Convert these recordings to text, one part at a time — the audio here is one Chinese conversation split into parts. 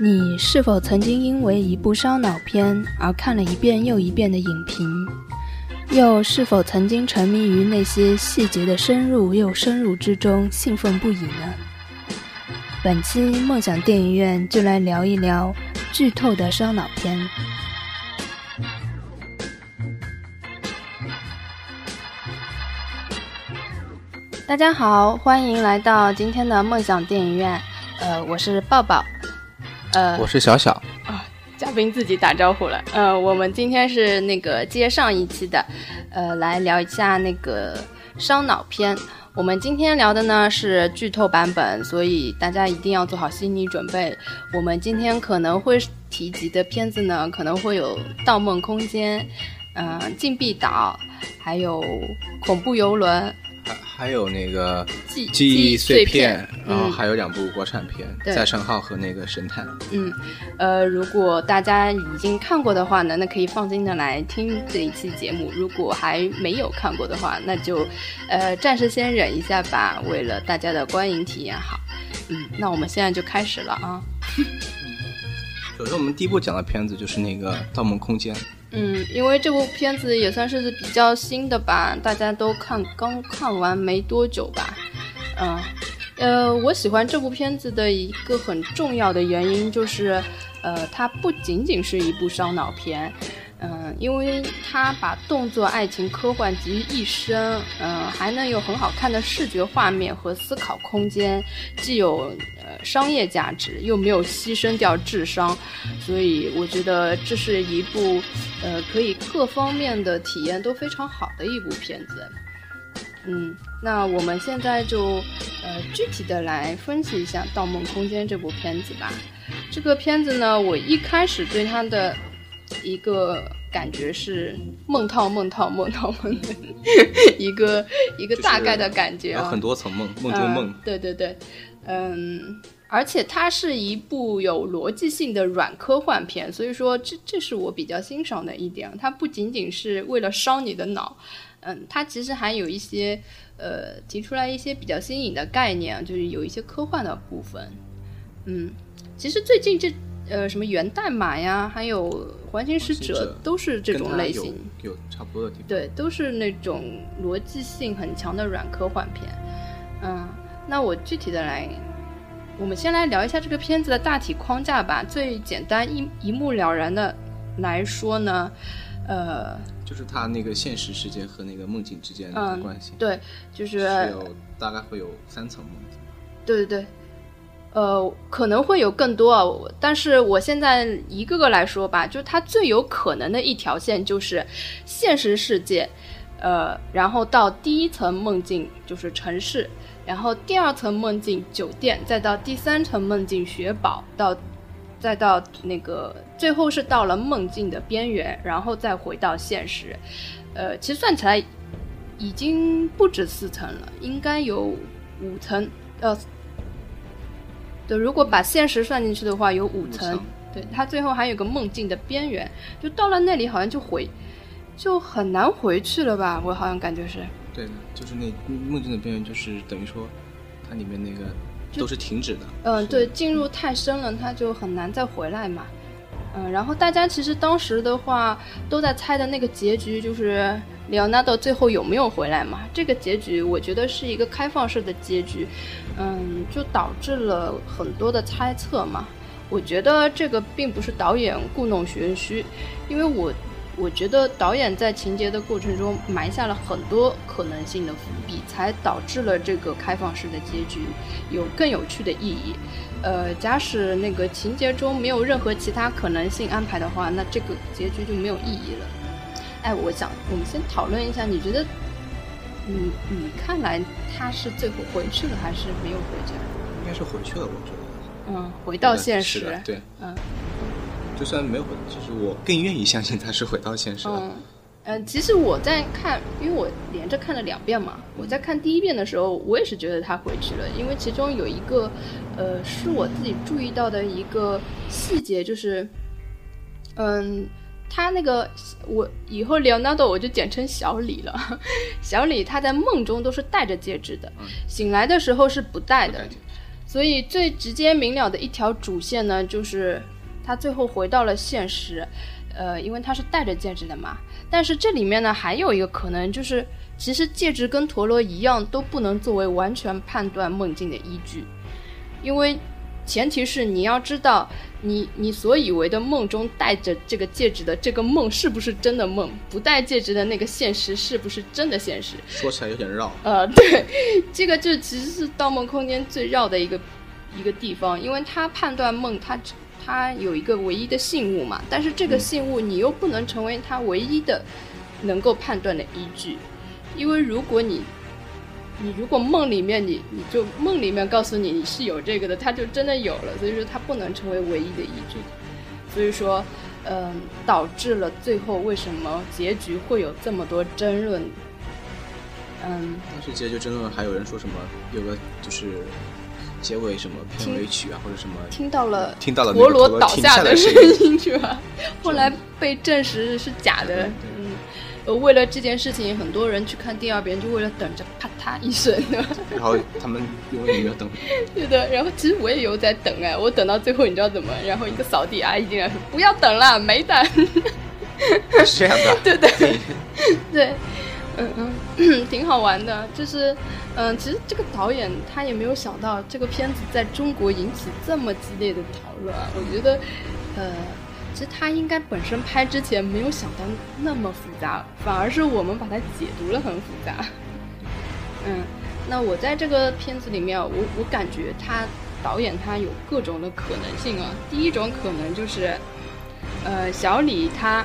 你是否曾经因为一部烧脑片而看了一遍又一遍的影评？又是否曾经沉迷于那些细节的深入又深入之中，兴奋不已呢？本期梦想电影院就来聊一聊剧透的烧脑片。大家好，欢迎来到今天的梦想电影院。呃，我是抱抱。呃，我是小小。啊，嘉宾自己打招呼了。呃，我们今天是那个接上一期的，呃，来聊一下那个烧脑片。我们今天聊的呢是剧透版本，所以大家一定要做好心理准备。我们今天可能会提及的片子呢，可能会有《盗梦空间》、嗯，《禁闭岛》，还有《恐怖游轮》。还还有那个记记忆碎片，然后嗯还有两部国产片，对再生号》和那个《神探》。嗯，呃，如果大家已经看过的话呢，那可以放心的来听这一期节目。如果还没有看过的话，那就，呃，暂时先忍一下吧，为了大家的观影体验好。嗯，那我们现在就开始了啊。首先，我们第一部讲的片子就是那个《盗梦空间》。嗯，因为这部片子也算是比较新的吧，大家都看刚看完没多久吧。嗯，呃，我喜欢这部片子的一个很重要的原因就是，呃，它不仅仅是一部烧脑片，嗯、因为它把动作、爱情、科幻集于一身，嗯、还能有很好看的视觉画面和思考空间，既有呃商业价值，又没有牺牲掉智商，所以我觉得这是一部呃可以各方面的体验都非常好的一部片子。嗯，那我们现在就呃具体的来分析一下《盗梦空间》这部片子吧。这个片子呢，我一开始对它的一个感觉是梦套梦套梦套梦的一个一个大概的感觉啊，有很多层梦，梦中梦嗯。对对对，嗯，而且它是一部有逻辑性的软科幻片，所以说这这是我比较欣赏的一点。它不仅仅是为了烧你的脑，嗯，它其实还有一些呃提出来一些比较新颖的概念，就是有一些科幻的部分。嗯，其实最近这呃什么源代码呀，还有环形使者都是这种类型。有差不多的地方。对，都是那种逻辑性很强的软科幻片。嗯，那我具体的来，我们先来聊一下这个片子的大体框架吧。最简单一一目了然的来说呢，呃，就是它那个现实世界和那个梦境之间的嗯关系，对，就是是有大概会有三层梦境。对对对，呃，可能会有更多啊，但是我现在一个个来说吧，就它最有可能的一条线就是现实世界，呃，然后到第一层梦境就是城市，然后第二层梦境酒店，再到第三层梦境雪堡，到再到那个最后是到了梦境的边缘，然后再回到现实，呃，其实算起来已经不止四层了，应该有五层，呃，对，如果把现实算进去的话，有五层。对，它最后还有个梦境的边缘，就到了那里好像就回，就很难回去了吧？我好像感觉是。对的，就是那梦境的边缘，就是等于说，它里面那个都是停止的。嗯，是对，进入太深了，它就很难再回来嘛。嗯，然后大家其实当时的话都在猜的那个结局，就是里奥纳多最后有没有回来嘛？这个结局我觉得是一个开放式的结局，嗯，就导致了很多的猜测嘛。我觉得这个并不是导演故弄玄虚，因为我我觉得导演在情节的过程中埋下了很多可能性的伏笔，才导致了这个开放式的结局有更有趣的意义。呃，假使那个情节中没有任何其他可能性安排的话，那这个结局就没有意义了。哎，我想我们先讨论一下，你觉得你你看来他是最后回去了，还是没有回去？应该是回去了，我觉得。嗯，回到现实是的，。对，嗯就算没有回，其实我更愿意相信他是回到现实了。嗯嗯，其实我在看，因为我连着看了两遍嘛。我在看第一遍的时候，我也是觉得他回去了，因为其中有一个，呃，是我自己注意到的一个细节，就是，嗯，他那个我以后 Leonardo 我就简称小李了。小李他在梦中都是戴着戒指的，醒来的时候是不戴的。所以最直接明了的一条主线呢，就是他最后回到了现实。呃，因为他是戴着戒指的嘛。但是这里面呢，还有一个可能就是，其实戒指跟陀螺一样，都不能作为完全判断梦境的依据，因为。前提是你要知道，你你所以为的梦中戴着这个戒指的这个梦是不是真的梦？不戴戒指的那个现实是不是真的现实？说起来有点绕。呃，对，这个就其实是《盗梦空间》最绕的一个一个地方，因为它判断梦，它它有一个唯一的信物嘛，但是这个信物你又不能成为它唯一的能够判断的依据，因为如果你。你如果梦里面你你就梦里面告诉你你是有这个的，它就真的有了，所以说它不能成为唯一的依据。所以说，嗯，导致了最后为什么结局会有这么多争论？嗯，当时结局争论还有人说什么有个就是结尾什么片尾曲啊或者什么听到了听到了陀螺倒下的声音是吧？后来被证实是假的。嗯呃，为了这件事情，很多人去看第二遍，就为了等着啪嗒一声的。然后他们有没有等？对的，然后其实我也有在等哎，我等到最后，你知道怎么？然后一个扫地阿姨进来说：“不要等了，没等。”是这样的。对 对对，嗯嗯，挺好玩的。就是，嗯，其实这个导演他也没有想到这个片子在中国引起这么激烈的讨论啊。我觉得，呃。其实他应该本身拍之前没有想到那么复杂，反而是我们把它解读了很复杂。嗯，那我在这个片子里面，我我感觉他导演他有各种的可能性啊。第一种可能就是，呃，小李他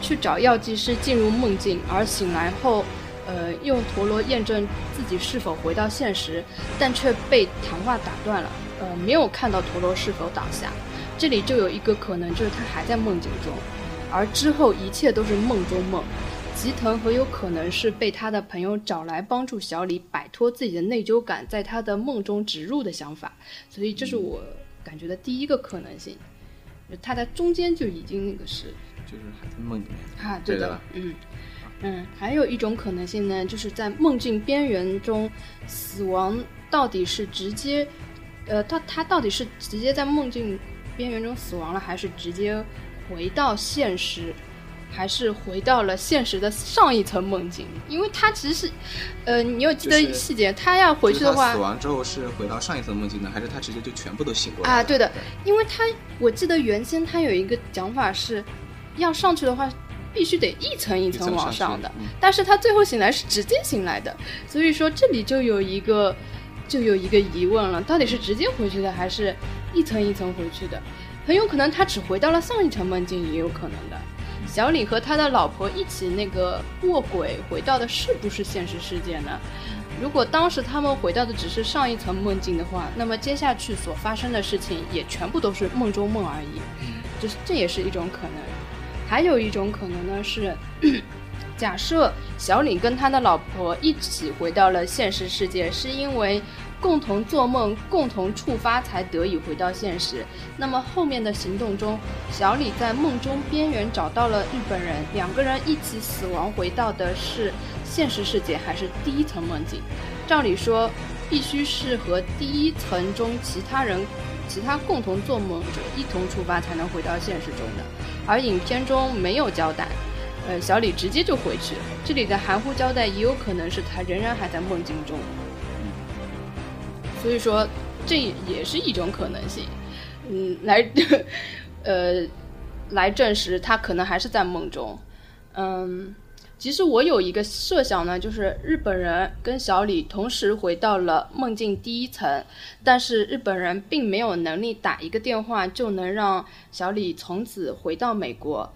去找药剂师进入梦境，而醒来后，呃，用陀螺验证自己是否回到现实，但却被谈话打断了，呃，没有看到陀螺是否倒下。这里就有一个可能，就是他还在梦境中，而之后一切都是梦中梦。吉藤很有可能是被他的朋友找来帮助小李摆脱自己的内疚感，在他的梦中植入的想法。所以这是我感觉的第一个可能性。他在中间就已经那个是，就是还在梦里面。啊，对的，嗯嗯，还有一种可能性呢，就是在梦境边缘中，死亡到底是直接，呃，他他到底是直接在梦境。边缘中死亡了，还是直接回到现实，还是回到了现实的上一层梦境？因为他其实是，呃，你有记得细节？他要回去的话，死亡之后是回到上一层梦境呢，还是他直接就全部都醒过来？啊，对的，因为他我记得原先他有一个讲法是，要上去的话必须得一层一层往上的，但是他最后醒来是直接醒来的，所以说这里就有一个就有一个疑问了，到底是直接回去的还是？一层一层回去的，很有可能他只回到了上一层梦境，也有可能的。小李和他的老婆一起那个卧轨回到的是不是现实世界呢？如果当时他们回到的只是上一层梦境的话，那么接下去所发生的事情也全部都是梦中梦而已。这这也是一种可能。还有一种可能呢是，假设小李跟他的老婆一起回到了现实世界，是因为。共同做梦，共同触发，才得以回到现实。那么后面的行动中，小李在梦中边缘找到了日本人，两个人一起死亡，回到的是现实世界还是第一层梦境？照理说，必须是和第一层中其他人、其他共同做梦者一同出发，才能回到现实中的。而影片中没有交代，呃，小李直接就回去了。这里的含糊交代，也有可能是他仍然还在梦境中。所以说，这也是一种可能性，嗯，来，呃，来证实他可能还是在梦中。嗯，其实我有一个设想呢，就是日本人跟小李同时回到了梦境第一层，但是日本人并没有能力打一个电话就能让小李从此回到美国。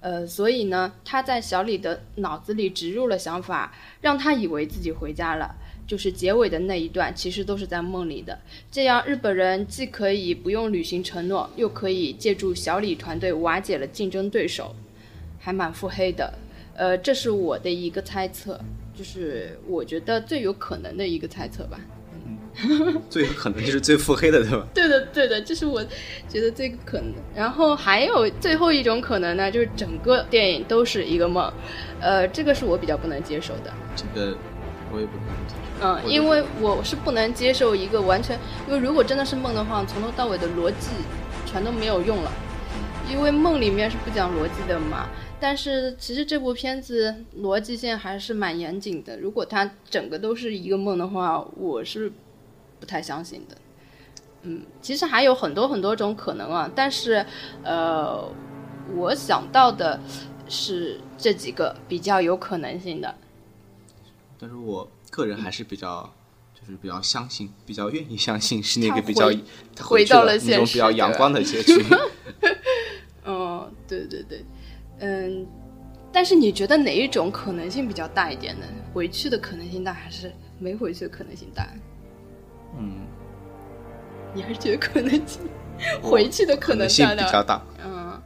呃，所以呢，他在小李的脑子里植入了想法，让他以为自己回家了。就是结尾的那一段，其实都是在梦里的。这样日本人既可以不用履行承诺，又可以借助小李团队瓦解了竞争对手，还蛮腹黑的。呃，这是我的一个猜测，就是我觉得最有可能的一个猜测吧。嗯 最有可能就是最腹黑的，对吧？对的，对的，这是我觉得最可能。然后还有最后一种可能呢，就是整个电影都是一个梦，呃，这个是我比较不能接受的。这个我也不能接受。嗯，因为我是不能接受一个完全，因为如果真的是梦的话，从头到尾的逻辑全都没有用了，因为梦里面是不讲逻辑的嘛。但是其实这部片子逻辑线还是蛮严谨的，如果它整个都是一个梦的话，我是不太相信的。嗯，其实还有很多很多种可能啊，但是呃，我想到的是这几个比较有可能性的。但是我个人还是比较，就是比较相信，比较愿意相信是那个比较回到了那种比较阳光的结局。嗯，对对对，嗯，但是你觉得哪一种可能性比较大一点呢？回去的可能性大，还是没回去的可能性大？嗯，你还是觉得可能性回去的可能性比较大？嗯，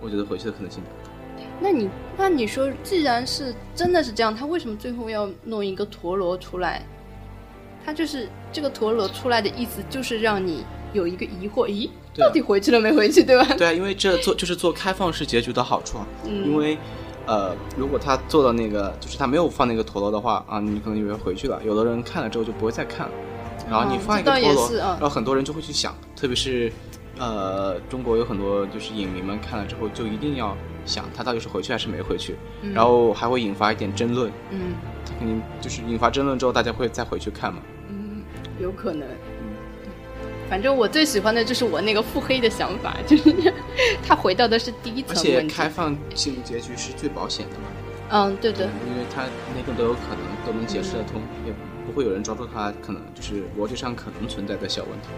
我觉得回去的可能性大。那你那你说，既然是真的是这样，他为什么最后要弄一个陀螺出来？他就是这个陀螺出来的意思，就是让你有一个疑惑：咦，到底回去了没回去，对吧？对啊，因为这做就是做开放式结局的好处啊。嗯。因为，呃，如果他做到那个，就是他没有放那个陀螺的话啊，你可能以为回去了。有的人看了之后就不会再看了。然后你放一个陀螺，然后很多人就会去想，特别是，呃，中国有很多就是影迷们看了之后就一定要。想他到底是回去还是没回去，然后还会引发一点争论。嗯，他肯定就是引发争论之后，大家会再回去看嘛。嗯，有可能。嗯，反正我最喜欢的就是我那个腹黑的想法，就是他回到的是第一层。而且开放性结局是最保险的嘛。嗯，对的。因为他那个都有可能都能解释得通，也不会有人抓住他可能就是逻辑上可能存在的小问题。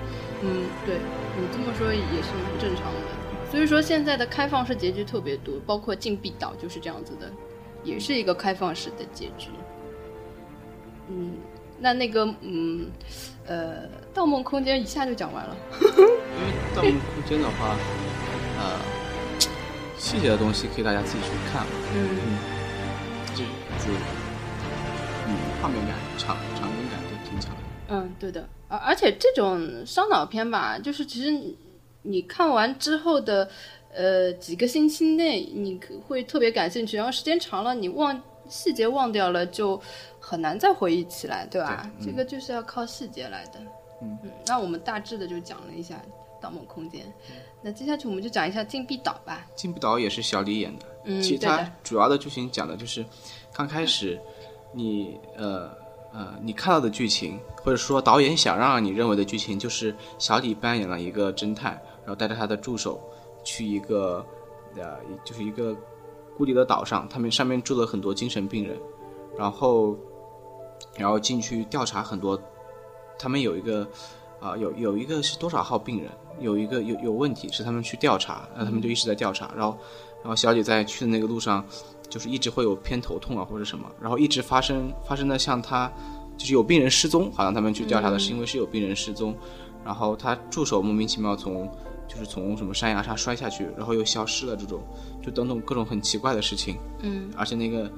嗯，对你这么说也是正常的。所以说现在的开放式结局特别多，包括禁闭岛就是这样子的，也是一个开放式的结局。嗯，那那个嗯，呃，《盗梦空间》一下就讲完了。因为《盗梦空间》的话，呃，细节的东西可以大家自己去看。嗯。这就，嗯，画面感、场场景感都挺强的。嗯，对的。而而且这种烧脑片吧，就是其实。你看完之后的，呃，几个星期内，你会特别感兴趣，然后时间长了，你忘细节忘掉了，就很难再回忆起来，对吧？这个就是要靠细节来的。嗯嗯。那我们大致的就讲了一下《盗梦空间》，那接下去我们就讲一下《禁闭岛》吧。《禁闭岛》也是小李演的。嗯，其他主要的剧情讲的就是，刚开始，你呃呃，你看到的剧情，或者说导演想让你认为的剧情，就是小李扮演了一个侦探。然后带着他的助手去一个，呃，就是一个孤立的岛上，他们上面住了很多精神病人，然后，然后进去调查很多，他们有一个，啊，有有一个是多少号病人，有一个有有问题是他们去调查，那他们就一直在调查，然后，然后小姐在去的那个路上，就是一直会有偏头痛啊或者什么，然后一直发生发生的像他，就是有病人失踪，好像他们去调查的是因为是有病人失踪，然后他助手莫名其妙从。就是从什么山崖上摔下去，然后又消失了，这种就等等各种很奇怪的事情。嗯，而且那个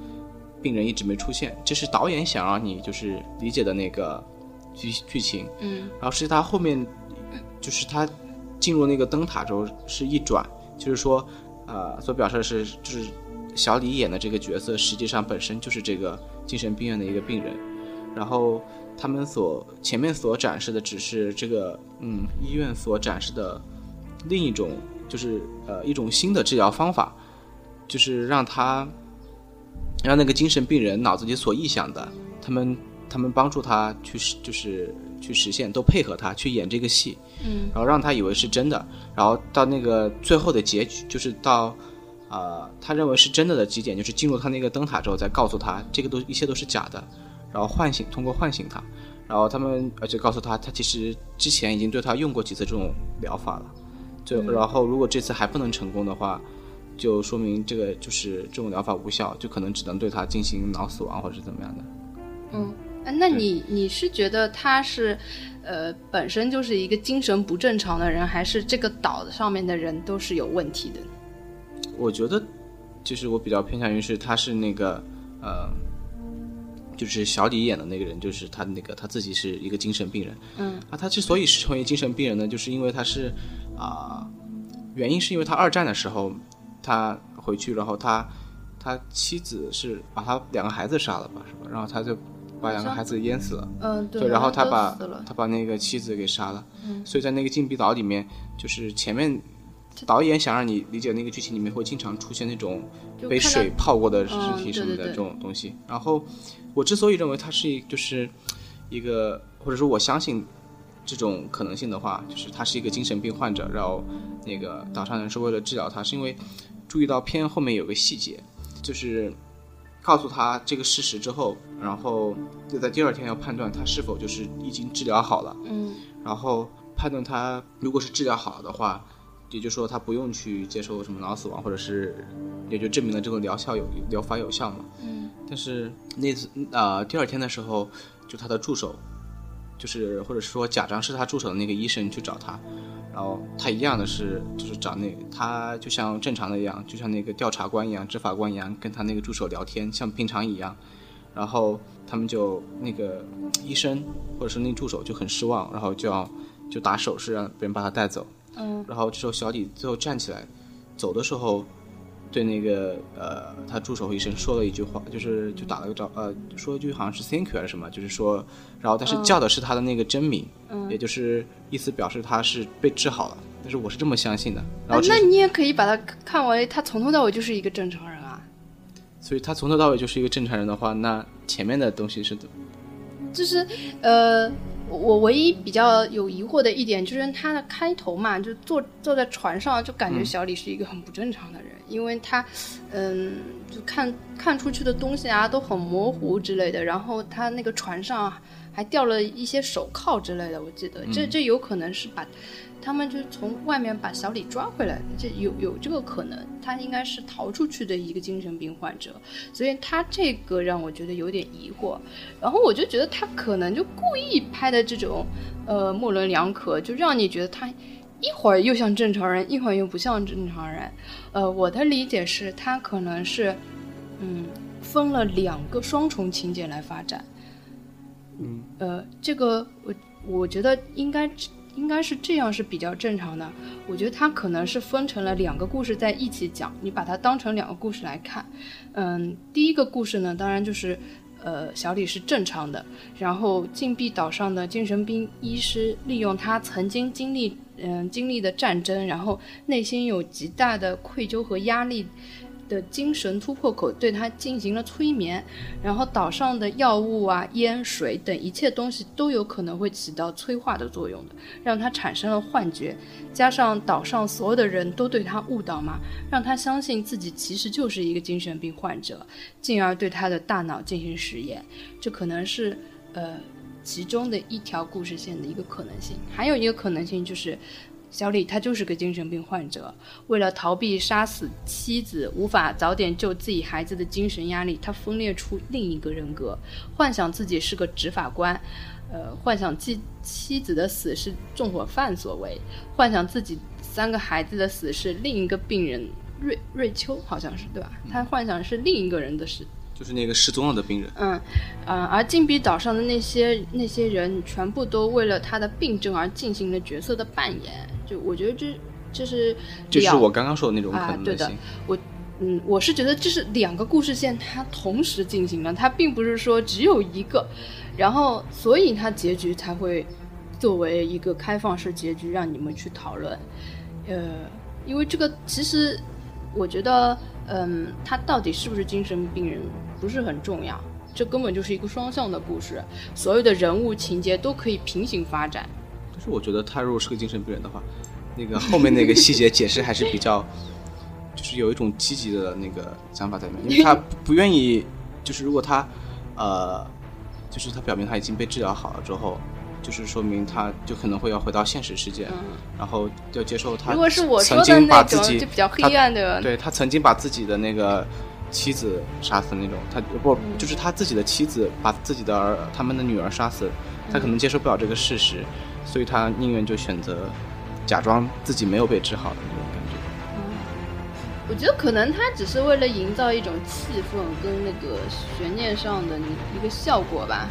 病人一直没出现，这是导演想让你就是理解的那个剧剧情。嗯，然后是他后面就是他进入那个灯塔之后是一转，就是说呃所表示的是就是小李演的这个角色实际上本身就是这个精神病院的一个病人，然后他们所前面所展示的只是这个嗯医院所展示的。另一种就是呃一种新的治疗方法，就是让他让那个精神病人脑子里所臆想的，他们他们帮助他去实就是去实现，都配合他去演这个戏，嗯，然后让他以为是真的，然后到那个最后的结局，就是到呃他认为是真的的几点，就是进入他那个灯塔之后，再告诉他这个都一切都是假的，然后唤醒通过唤醒他，然后他们而且告诉他他其实之前已经对他用过几次这种疗法了。就然后，如果这次还不能成功的话，就说明这个就是这种疗法无效，就可能只能对他进行脑死亡或者是怎么样的。嗯，那你你是觉得他是，呃，本身就是一个精神不正常的人，还是这个岛上面的人都是有问题的？我觉得，就是我比较偏向于是他是那个，呃，就是小李演的那个人，就是他那个他自己是一个精神病人。嗯，啊，他之所以是成为精神病人呢，就是因为他是啊、原因是因为他二战的时候他回去，然后他他妻子是把他两个孩子杀了吧，是吧？然后他就把两个孩子淹死了。嗯，对，然后他把他把那个妻子给杀了，嗯所以在那个禁闭岛里面，就是前面导演想让你理解那个剧情里面会经常出现那种被水泡过的尸嗯体什么的这对对对种东西。然后我之所以认为它是一就是一个，或者说我相信这种可能性的话，就是他是一个精神病患者，然后那个岛上人是为了治疗他，是因为注意到片后面有个细节，就是告诉他这个事实之后，然后就在第二天要判断他是否就是已经治疗好了，嗯然后判断他如果是治疗好了的话，也就是说他不用去接受什么脑死亡，或者是也就证明了这个疗效有疗法有效嘛。嗯但是那次啊、呃第二天的时候，就他的助手，就是或者说假装是他助手的那个医生去找他，然后他一样的是就是找那他就像正常的一样，就像那个调查官一样、执法官一样，跟他那个助手聊天，像平常一样。然后他们就那个医生或者是那助手就很失望，然后就要就打手势让别人把他带走。嗯然后这时候小李最后站起来，走的时候，对那个呃他助手医生说了一句话，就是就打了个招呃说一句好像是 thank you 还是什么，就是说，然后但是叫的是他的那个真名，嗯。也就是意思表示他是被治好了。但是我是这么相信的，然后啊那你也可以把他看为他从头到尾就是一个正常人啊，所以他从头到尾就是一个正常人的话，那前面的东西是就是呃，我唯一比较有疑惑的一点就是他的开头嘛，就坐坐在船上，就感觉小李是一个很不正常的人，因为他嗯，就看看出去的东西啊都很模糊之类的，然后他那个船上还掉了一些手铐之类的，我记得这这有可能是把。他们就从外面把小李抓回来，这有有这个可能，他应该是逃出去的一个精神病患者，所以他这个让我觉得有点疑惑。然后我就觉得他可能就故意拍的这种，呃，模棱两可，就让你觉得他一会儿又像正常人，一会儿又不像正常人。呃，我的理解是他可能是，嗯，分了两个双重情节来发展。嗯，呃，这个我我觉得应该应该是这样是比较正常的。我觉得它可能是分成了两个故事在一起讲，你把它当成两个故事来看。嗯，第一个故事呢，当然就是。呃，小李是正常的，然后禁闭岛上的精神病医师利用他曾经经历嗯、经历的战争，然后内心有极大的愧疚和压力的精神突破口，对他进行了催眠，然后岛上的药物啊、烟水等一切东西都有可能会起到催化的作用的，让他产生了幻觉，加上岛上所有的人都对他误导嘛，让他相信自己其实就是一个精神病患者，进而对他的大脑进行实验，这可能是呃其中的一条故事线的一个可能性，还有一个可能性就是。小李他就是个精神病患者，为了逃避杀死妻子，无法早点救自己孩子的精神压力，他分裂出另一个人格，幻想自己是个执法官，呃，幻想妻妻子的死是纵火犯所为，幻想自己三个孩子的死是另一个病人瑞瑞秋，好像是对吧？他幻想是另一个人的事，就是那个失踪了的病人。嗯，呃，而禁闭岛上的那些那些人，全部都为了他的病症而进行了角色的扮演。就我觉得这这是这是我刚刚说的那种可能啊对的性。我嗯，我是觉得这是两个故事线，它同时进行了，它并不是说只有一个，然后所以它结局才会作为一个开放式结局让你们去讨论。呃，因为这个其实我觉得，嗯，他到底是不是精神病人不是很重要，这根本就是一个双向的故事，所有的人物情节都可以平行发展。但是我觉得他如果是个精神病人的话，那个后面那个细节解释还是比较，就是有一种积极的那个想法在里面，因为 他不不愿意，就是如果他，呃，就是他表明他已经被治疗好了之后，就是说明他就可能会要回到现实世界，然后要接受他嗯如果是我说曾经的那种把自己就比较黑他暗的，对他曾经把自己的那个妻子杀死那种，他不嗯就是他自己的妻子把自己的儿他们的女儿杀死，他可能接受不了这个事实，所以他宁愿就选择假装自己没有被治好的那种感觉。我觉得可能他只是为了营造一种气氛跟那个悬念上的一个效果吧。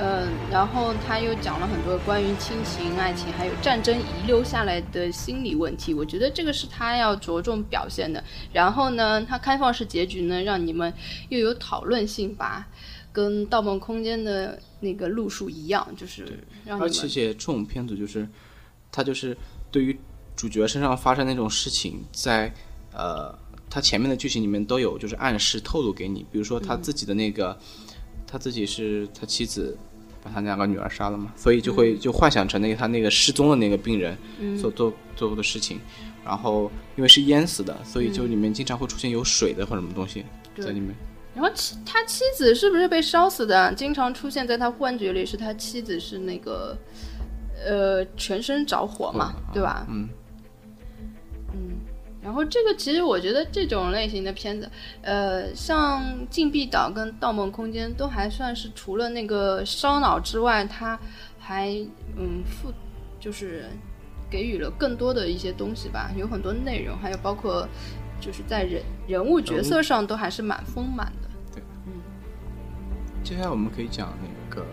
嗯，然后他又讲了很多关于亲情、爱情还有战争遗留下来的心理问题，我觉得这个是他要着重表现的。然后呢，他开放式结局呢，让你们又有讨论性吧，跟《盗梦空间》的那个路数一样，就是让而且这种片子就是，他就是对于主角身上发生那种事情，在呃他前面的剧情里面都有就是暗示透露给你，比如说他自己的那个。他自己是他妻子把他两个女儿杀了嘛，所以就会就幻想成那个他那个失踪的那个病人所做做过的事情，然后因为是淹死的，所以就里面经常会出现有水的或者什么东西在里面。然后妻他妻子是不是被烧死的？经常出现在他幻觉里是他妻子是那个呃全身着火嘛，对吧？嗯嗯。然后这个其实我觉得这种类型的片子，呃，像《禁闭岛》跟《盗梦空间》都还算是除了那个烧脑之外，它还嗯附就是给予了更多的一些东西吧，有很多内容，还有包括就是在人人物角色上都还是蛮丰满的。对，嗯。接下来我们可以讲那个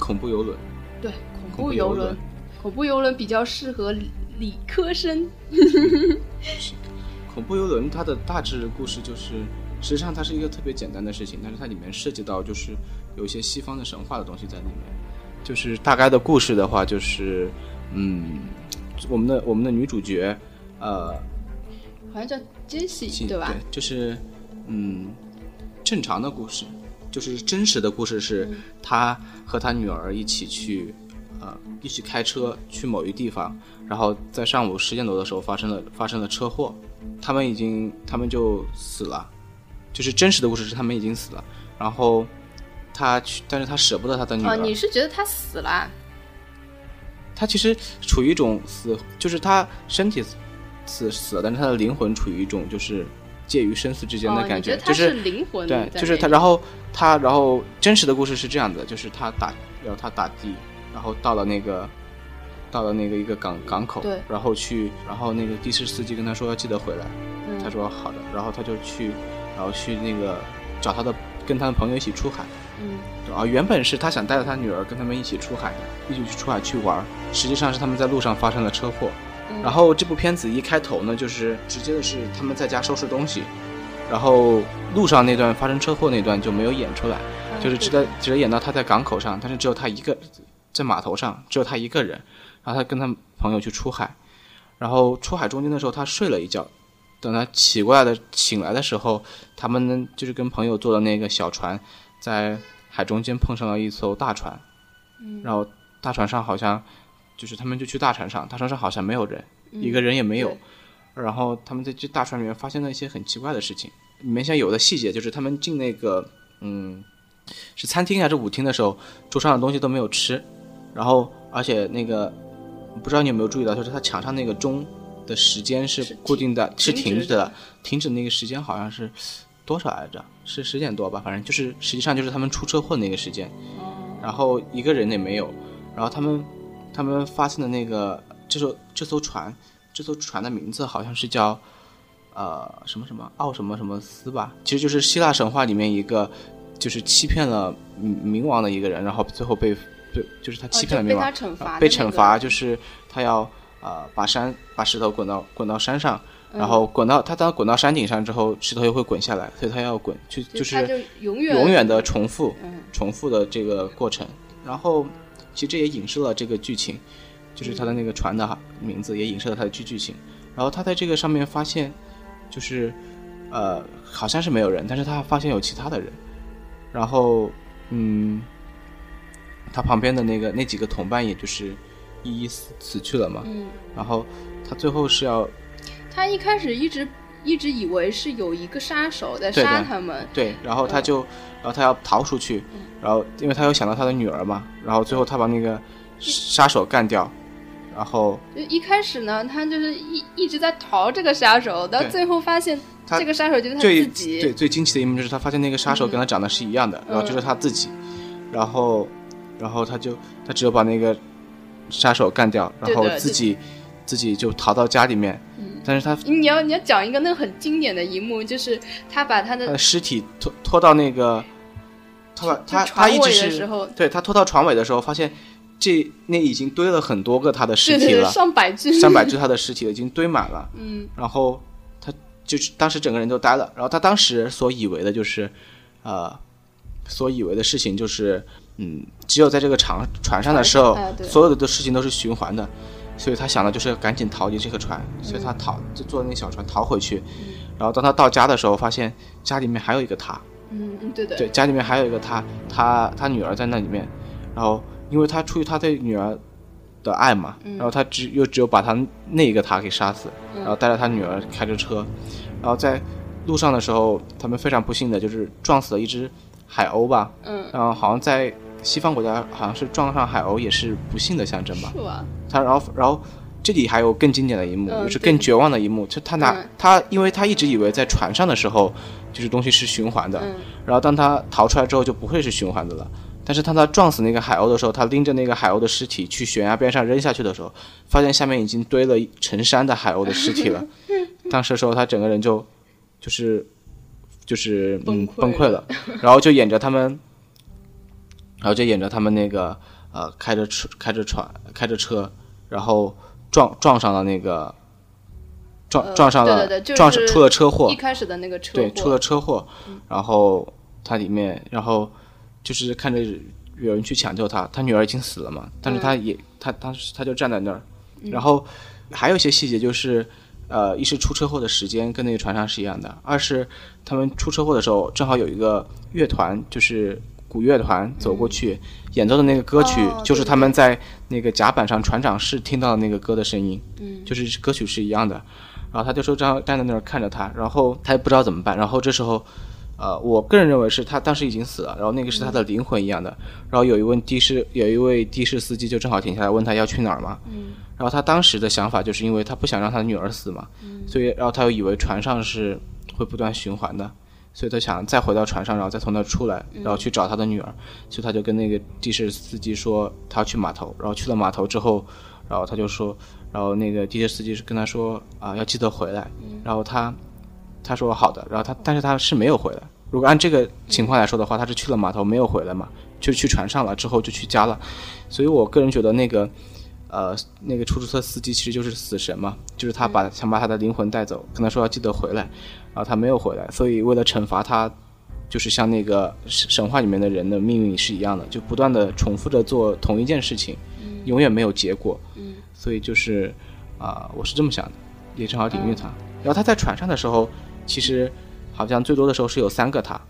恐怖游轮。对，恐怖游轮，恐怖游轮比较适合。理科生，恐怖游轮它的大致故事就是，实际上它是一个特别简单的事情，但是它里面涉及到就是有一些西方的神话的东西在里面。就是大概的故事的话，就是嗯，我们的我们的女主角，呃，好像叫杰西对吧？对，就是嗯，正常的故事，就是真实的故事是她和她女儿一起去。呃，一起开车去某一地方，然后在上午十点多的时候发生了发生了车祸，他们已经他们就死了，就是真实的故事是他们已经死了，然后他去，但是他舍不得他的女儿。哦，你是觉得他死了？他其实处于一种死，就是他身体死死了，但是他的灵魂处于一种就是介于生死之间的感觉，就是灵魂对，就是他，然后他，然后真实的故事是这样的，就是他打，然后他打的。然后到了那个，到了那个一个港港口，然后去，然后那个的士司机跟他说要记得回来，他说好的，然后他就去，然后去那个找他的，跟他的朋友一起出海，嗯，啊，原本是他想带着他女儿跟他们一起出海的，一起去出海去玩，实际上是他们在路上发生了车祸，然后这部片子一开头呢，就是直接的是他们在家收拾东西，然后路上那段发生车祸那段就没有演出来，就是只得只得演到他在港口上，但是只有他一个。在码头上只有他一个人，然后他跟他朋友去出海，然后出海中间的时候他睡了一觉，等他起过来的醒来的时候，他们就是跟朋友坐的那个小船，在海中间碰上了一艘大船，嗯。然后大船上好像就是他们就去大船上，大船上好像没有人，一个人也没有，然后他们在这大船里面发现了一些很奇怪的事情，里面像有的细节就是他们进那个嗯是餐厅还是舞厅的时候，桌上的东西都没有吃。然后，而且那个，不知道你有没有注意到，就是他墙上那个钟的时间是固定的，是停止的，停止那个时间好像是多少来着？是十点多吧，反正就是实际上就是他们出车祸那个时间。然后一个人也没有。然后他们他们发现的那个这艘这艘船，这艘船的名字好像是叫呃什么什么奥什么什么斯吧，其实就是希腊神话里面一个就是欺骗了冥王的一个人，然后最后被。对，就是他欺骗了冥王，被惩罚就是他要呃把山把石头滚到滚到山上，然后滚到他当滚到山顶上之后，石头又会滚下来，所以他要滚去就是永远永远的重复重复的这个过程。然后其实这也影射了这个剧情，就是他的那个船的名字也影射了他的剧剧情。然后他在这个上面发现，就是呃好像是没有人，但是他发现有其他的人，然后嗯。他旁边的那个那几个同伴，也就是一一死死去了嘛。嗯。然后他最后是要，他一开始一直一直以为是有一个杀手在杀他们。对，然后他就，然后他要逃出去，然后因为他又想到他的女儿嘛，然后最后他把那个杀手干掉，然后就一开始呢，他就是一一直在逃这个杀手，到最后发现这个杀手就是他自己。对，最惊奇的一幕就是他发现那个杀手跟他长得是一样的，然后就是他自己，然后。然后他就他只有把那个杀手干掉，然后自己自己就逃到家里面，但是他你要你要讲一个那个很经典的一幕，就是他把他他的的尸体拖拖到那个，他把他他一直的时候，对他拖到船尾的时候，发现这那已经堆了很多个他的尸对对对，体了，上百具，上百具他的尸体了已经堆满了。嗯然后他就是当时整个人都呆了，然后他当时所以为的就是，呃，所以为的事情就是，嗯，只有在这个船船上的时候，哎所有的的事情都是循环的，所以他想的就是赶紧逃离这个船，所以他逃就坐那个小船逃回去，然后当他到家的时候，发现家里面还有一个他，嗯嗯，对的，对，家里面还有一个他，他他女儿在那里面，然后因为他出于他对女儿的爱嘛，然后他只又只有把他那一个他给杀死，然后带着他女儿开着车，然后在路上的时候，他们非常不幸的就是撞死了一只海鸥吧，嗯，然后好像在西方国家好像是撞上海鸥也是不幸的象征吧，是吧？他然后然后这里还有更经典的一幕，嗯就是更绝望的一幕，就他拿、嗯他，因为他一直以为在船上的时候，就是东西是循环的，嗯然后当他逃出来之后就不会是循环的了。但是当他撞死那个海鸥的时候，他拎着那个海鸥的尸体去悬崖边上扔下去的时候，发现下面已经堆了成山的海鸥的尸体了。当时的时候，他整个人就就是就是嗯崩溃崩溃了，然后就演着他们，然后就演着他们那个呃开着车开着船开着车，然后撞撞上了那个撞呃撞上了、对对对就是撞上出了车祸一，开始的那个车对，出了车祸，然后它里面，然后就是看着有人去抢救他，他女儿已经死了嘛，但是他也、他当时他就站在那儿，然后还有一些细节就是，呃，一是出车祸的时间跟那个船上是一样的，二是他们出车祸的时候正好有一个乐团，就是古乐团走过去、演奏的那个歌曲，哦就是他们在那个甲板上船长室听到的那个歌的声音，嗯就是歌曲是一样的。然后他就说站站在那儿看着他，然后他也不知道怎么办。然后这时候，呃，我个人认为是他当时已经死了，然后那个是他的灵魂一样的。然后有一位的士，有一位的士司机就正好停下来问他要去哪儿嘛。嗯然后他当时的想法就是因为他不想让他女儿死嘛，所以然后他又以为船上是会不断循环的，所以他想再回到船上，然后再从那儿出来，然后去找他的女儿。所以他就跟那个的士司机说他要去码头，然后去了码头之后，然后他就说，然后那个的士司机是跟他说啊要记得回来，然后他他说好的，然后他但是他是没有回来。如果按这个情况来说的话，他是去了码头没有回来嘛，就去船上了，之后就去家了。所以我个人觉得那个。呃，那个出租车司机其实就是死神嘛，就是他把、想把他的灵魂带走，跟他说要记得回来，然后他没有回来，所以为了惩罚他，就是像那个神神话里面的人的命运是一样的，就不断的重复着做同一件事情，永远没有结果，嗯所以就是啊、我是这么想的，也正好领略他。然后他在船上的时候，其实好像最多的时候是有三个他，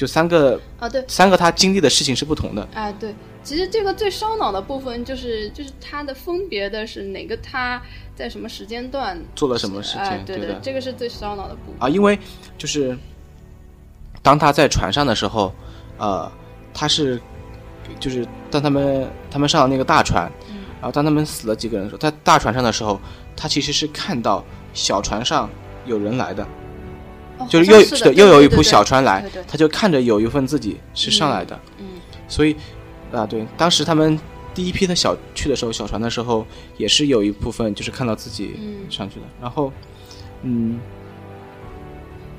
就三个啊对，三个他经历的事情是不同的，哎对，其实这个最烧脑的部分就是就是他的分别的是哪个他在什么时间段做了什么事情，哎对的。这个是最烧脑的部分。啊，因为就是当他在船上的时候，呃，他是就是当他们他们上了那个大船，然后当他们死了几个人的时候，在大船上的时候，他其实是看到小船上有人来的，哦就是又好像是的又有一部对对对小船来对对，他就看着有一份自己是上来的，嗯所以啊，对，当时他们第一批的小去的时候，小船的时候也是有一部分就是看到自己嗯。上去的，然后嗯，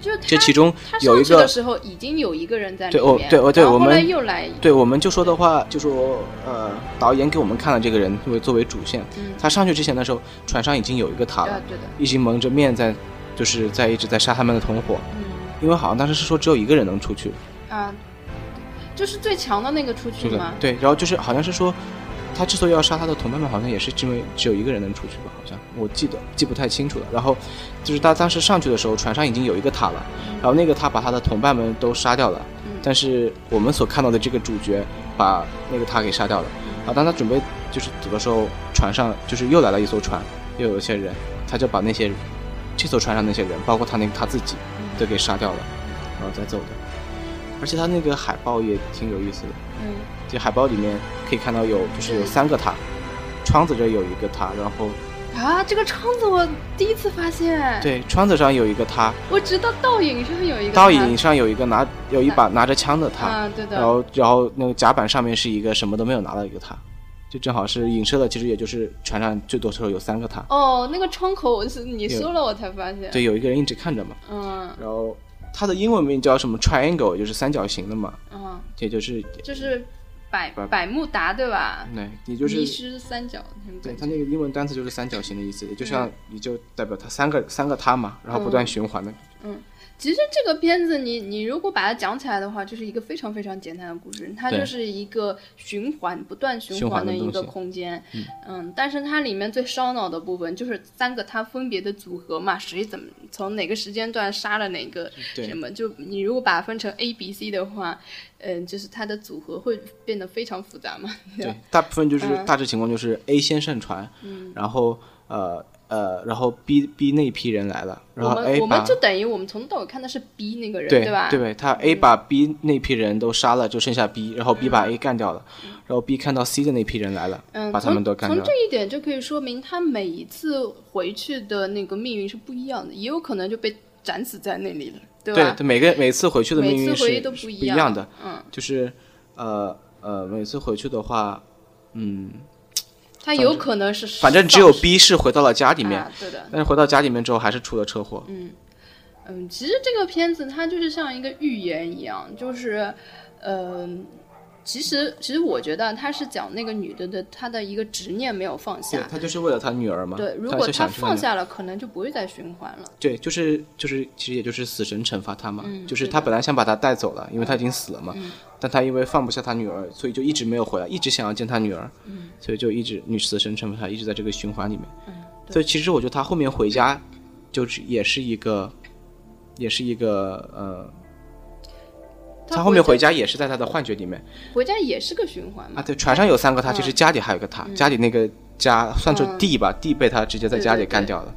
就是这其中有一个的时候已经有一个人在对面，哦对哦对我们又来，对，我们就说的话，就说呃，导演给我们看了这个人作为作为主线，嗯。他上去之前的时候，船上已经有一个他了，啊对的，已经蒙着面在，就是在一直在杀他们的同伙，嗯。因为好像当时是说只有一个人能出去，啊，就是最强的那个出去吗，，对，然后就是好像是说，他之所以要杀他的同伴们，好像也是因为只有一个人能出去吧，好像我记得记不太清楚了。然后就是他当时上去的时候，船上已经有一个塔了，然后那个他把他的同伴们都杀掉了，嗯。但是我们所看到的这个主角把那个他给杀掉了。啊，当他准备就是走的时候，船上就是又来了一艘船，又有一些人，他就把那些这艘船上那些人，包括他那个他自己，都给杀掉了，然后再走的。而且他那个海报也挺有意思的，嗯。这海报里面可以看到有就是有三个他，窗子这有一个他，然后啊，这个窗子我第一次发现，对窗子上有一个他，我知道倒影上有一个倒影上有一个拿有一把拿着枪的他，啊，对的，然后然后那个甲板上面是一个什么都没有拿到一个他，就正好是影射的，其实也就是船上最多时候有三个他，哦，那个窗口我是你说了我才发现。对，有一个人一直看着嘛。嗯然后它的英文名叫什么 triangle，就是三角形的嘛，嗯，也就是就是百百百慕达对吧？对，也就是迷失三角对感觉。它那个英文单词就是三角形的意思，也就像也就代表他三个三个他嘛，然后不断循环的。其实这个片子你你如果把它讲起来的话，就是一个非常非常简单的故事，它就是一个循环不断循循环的的一个空间。嗯。但是它里面最烧脑的部分就是三个它分别的组合嘛，谁怎么从哪个时间段杀了哪个对什么，就你如果把它分成 A、B、C 的话，嗯、就是它的组合会变得非常复杂嘛。对 对，大部分就是嗯。大致情况就是 A 先上船，然后呃呃，然后 B B 那批人来了，然后 A 我们就等于我们从头到尾看的是 B 那个人，对吧？对，他 A 把 B 那批人都杀了，就剩下 B，然后 B 把 A 干掉了，然后 B 看到 C 的那批人来了，嗯，把他们都干掉了。从从这一点就可以说明，他每一次回去的那个命运是不一样的，也有可能就被斩死在那里了，对吧？对对，每个每次回去的命运是每次回去都不一样的，嗯，就是呃呃，每次回去的话，嗯，他有可能是反正只有 B 是回到了家里面，啊，对的，但是回到家里面之后还是出了车祸。嗯，其实这个片子它就是像一个寓言一样，就是，嗯、其实其实我觉得他是讲那个女的的她的一个执念没有放对下，她就是为了她女儿嘛，对，如果她放下了，可能就不会再循环了。对，就是就是，其实也就是死神惩罚她嘛，嗯就是他本来想把她带走了，因为她已经死了嘛，但她因为放不下她女儿，所以就一直没有回来，一直想要见她女儿，所以就一直女死神惩罚她，一直在这个循环里面。所以其实我觉得她后面回家，就是也是一个，也是一个呃，他后面回家也是在他的幻觉里面回家也是个循环嘛。啊，对，船上有三个他，其实家里还有个他，家里那个家算是嗯地吧，地被他直接在家里干掉了。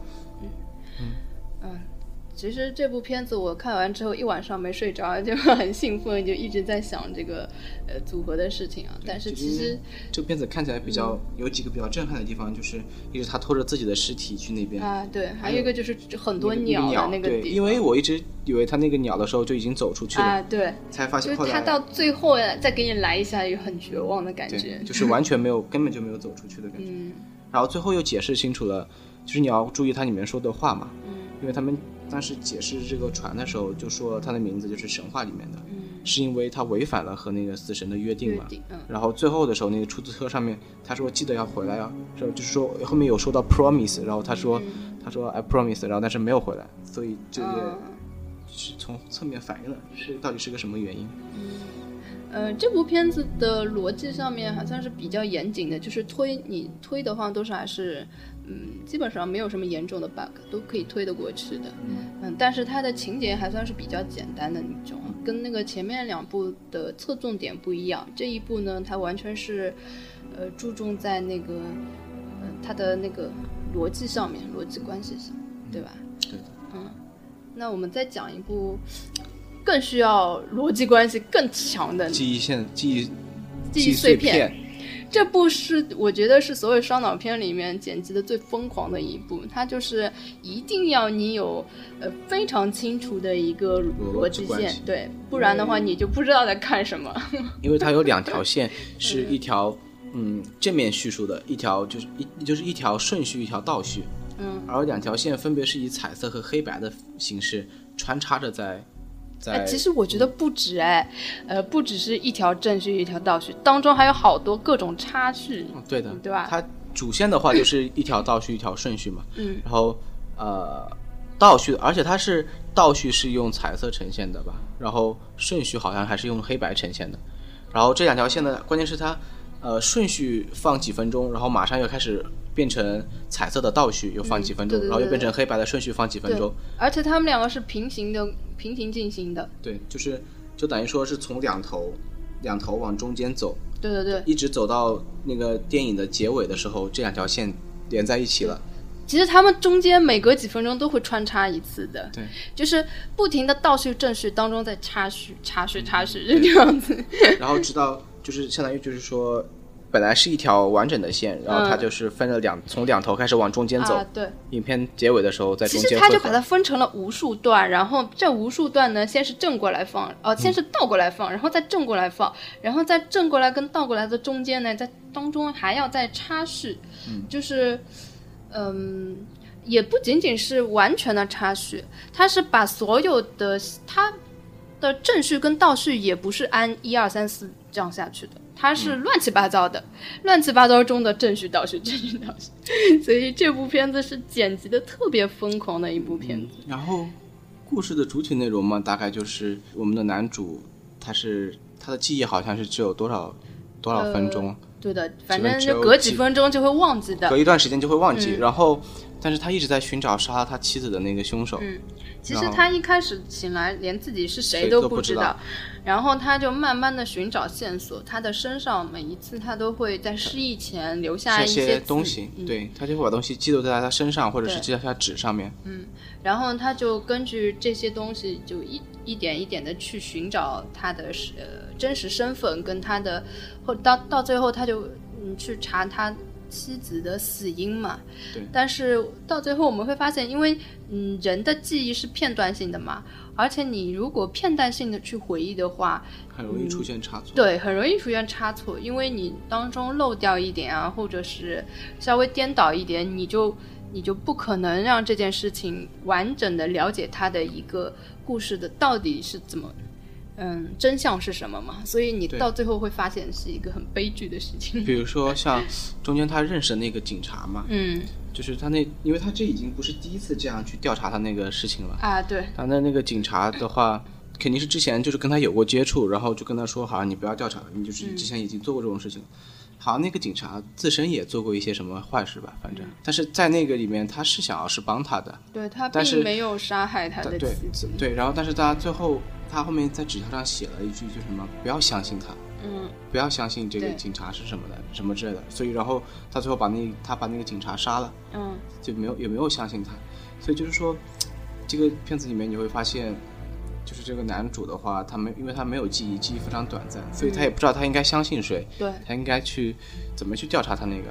其实这部片子我看完之后一晚上没睡着，就很兴奋，就一直在想这个呃组合的事情啊。但是其实这个片子看起来比较、有几个比较震撼的地方，就是一直他拖着自己的尸体去那边，啊，对，还有一个就是很多鸟的那个地方，因为我一直以为他那个鸟的时候就已经走出去了，啊，对，才发就是现后来他到最后再给你来一下，有很绝望的感觉。就是完全没有根本就没有走出去的感觉。嗯然后最后又解释清楚了，就是你要注意它里面说的话嘛，嗯因为他们当时解释这个船的时候就说它的名字就是神话里面的，嗯，是因为它违反了和那个死神的约定嘛。定，嗯。然后最后的时候，那个出租车上面他说记得要回来啊，是就是说后面有说到 promise，然后他说、他说 I promise，然后但是没有回来，所以这也嗯。是从侧面反映了是到底是个什么原因。呃，这部片子的逻辑上面还算是比较严谨的，就是推你推的话都是还是，嗯，基本上没有什么严重的 bug，都可以推得过去的。嗯，但是它的情节还算是比较简单的那种，跟那个前面两部的侧重点不一样。这一部呢，它完全是，呃，注重在那个，呃，它的那个逻辑上面，逻辑关系上，对吧？对的。嗯，那我们再讲一部更需要逻辑关系更强的记忆线、记忆记忆碎碎片。这部是我觉得是所有烧脑片里面剪辑的最疯狂的一部，它就是一定要你有呃非常清楚的一个逻辑线对，不然的话你就不知道在看什么。因为它有两条线，是一条嗯正面叙述的，一条就是一就是一条顺序，一条倒叙。嗯，而两条线分别是以彩色和黑白的形式穿插着在哎，在其实我觉得不止哎，呃，不只是一条正序一条倒序，当中还有好多各种插序。嗯对的，对吧？它主线的话就是一条倒序一条顺序嘛，嗯，然后呃倒序，而且它是倒序是用彩色呈现的吧，然后顺序好像还是用黑白呈现的，然后这两条线呢，关键是它呃顺序放几分钟，然后马上又开始变成彩色的倒序，又放几分钟，嗯对对对然后又变成黑白的顺序放几分钟，，而且他们两个是平行的，平行进行的。对，就是就等于说是从两头两头往中间走，对对对，一直走到那个电影的结尾的时候，这两条线连在一起了。其实他们中间每隔几分钟都会穿插一次的，对，就是不停的倒叙正叙当中在插叙、插叙、插叙，就这样子。然后直到就是相当于就是说，本来是一条完整的线，然后它嗯就是分了两，从两头开始往中间走。啊，对，影片结尾的时候在中间其实它就把它分成了无数段，然后这无数段呢，先是正过来放，哦、先是倒过来放，然后再正过来放，然后在正过来跟倒过来的中间呢，在当中还要再插叙，就是，嗯，也不仅仅是完全的插叙，它是把所有的它的正序跟倒序也不是按一二三四这样下去的。它是乱七八糟的，乱七八糟中的正序倒序，正序倒序，所以这部片子是剪辑的特别疯狂的一部片子。然后，故事的主体内容嘛，大概就是我们的男主，他是他的记忆好像是只有多少多少分钟，对的，反正就隔几几分钟就会忘记的隔。一段时间就会忘记。嗯然后，但是他一直在寻找杀了他妻子的那个凶手。嗯其实他一开始醒来连自己是谁谁都不知道然后他就慢慢的寻找线索，他的身上每一次他都会在失忆前留下一些些东西，嗯对他就会把东西记录在他身上，或者是记在他纸上面。嗯然后他就根据这些东西，就一一点一点的去寻找他的是呃真实身份，跟他的，或到到最后他就嗯去查他妻子的死因嘛。对但是到最后我们会发现，因为嗯人的记忆是片段性的嘛，而且你如果片段性的去回忆的话，很容易出现差错。对，很容易出现差错，因为你当中漏掉一点啊，或者是稍微颠倒一点，你就你就不可能让这件事情完整的了解它的一个故事的到底是怎么，嗯，真相是什么嘛？所以你到最后会发现是一个很悲剧的事情。比如说像中间他认识的那个警察嘛，嗯就是他那，因为他这已经不是第一次这样去调查他那个事情了。啊，对，他的那个警察的话，肯定是之前就是跟他有过接触，然后就跟他说，好像你不要调查了，你就是之前已经做过这种事情。好像那个警察自身也做过一些什么坏事吧，反正，但是在那个里面他是想要是帮他的，对他并没有杀害他的对妻子。对，然后但是他最后他后面在纸条上写了一句，就什么不要相信他，嗯，不要相信这个警察是什么的，什么之类的。所以然后他最后把那他把那个警察杀了。嗯，就没有也没有相信他，所以就是说，这个片子里面你会发现，就是这个男主的话，他没因为他没有记忆，记忆非常短暂，所以他也不知道他应该相信谁，对。他应该去怎么去调查他那个，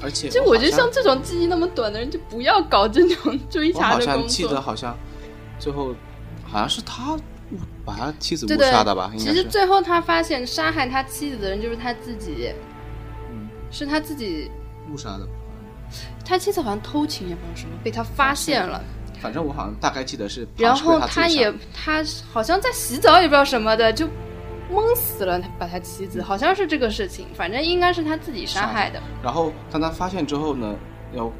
而且就我觉得像像这种记忆那么短的人，就不要搞这种 追查的工像记得。好像最后好像是他误把他妻子误杀的吧，应其实。最后他发现杀害他妻子的人就是他自己，嗯是他自己。误杀的，他妻子好像偷情也不知道什么，被他发现了，反正我好像大概记得是，然后他他也他好像在洗澡也不知道什么的，就蒙死了他把他妻子，好像是这个事情，反正应该是他自己杀害的。然后当他发现之后呢，要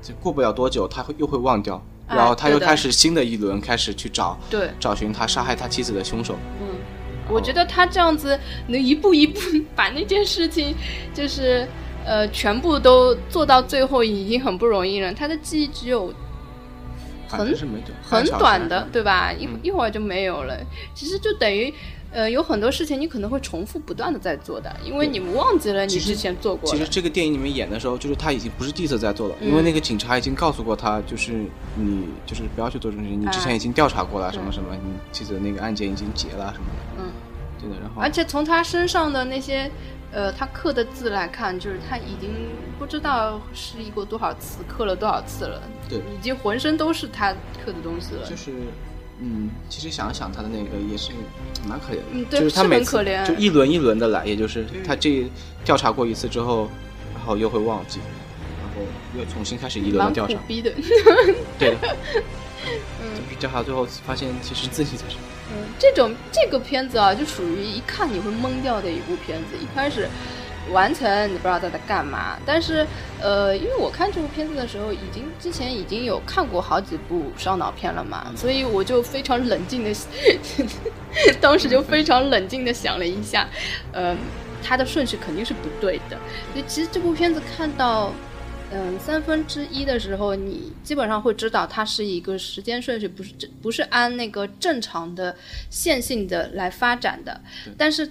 就过不了多久，他会又会忘掉，哎然后他又开始新的一轮开始去找对，找寻他杀害他妻子的凶手。嗯，我觉得他这样子能一步一步 把那件事情，就是呃全部都做到最后，已经很不容易了。他的记忆只有很半小时短的，对吧？一嗯一会儿就没有了。其实就等于，呃，有很多事情你可能会重复不断的在做的，因为你忘记了你之前做过的其实。这个电影里面演的时候，就是他已经不是第一次在做了，嗯因为那个警察已经告诉过他，就是你就是不要去做这种事情，你之前已经调查过了，什么什么，你记得那个案件已经结了什么的。嗯，对的。然后而且从他身上的那些，呃，他刻的字来看，就是他已经不知道失忆过多少次，刻了多少次了，对，已经浑身都是他刻的东西了。就是。嗯，其实想想他的那个也是蛮可怜的，嗯对就是他每就一轮一轮的来，也就是嗯他这调查过一次之后，然后又会忘记，然后又重新开始一轮的调查，逼的。对的，就是调查最后发现其实自己才是嗯，这种这个片子啊，就属于一看你会懵掉的一部片子。一开始完成你不知道他在干嘛，但是呃，因为我看这部片子的时候，已经之前已经有看过好几部烧脑片了嘛，所以我就非常冷静的，当时就非常冷静的想了一下，呃，它的顺序肯定是不对的。所以其实这部片子看到。嗯，三分之一的时候，你基本上会知道它是一个时间顺序，不是正不是按那个正常的线性的来发展的。但是，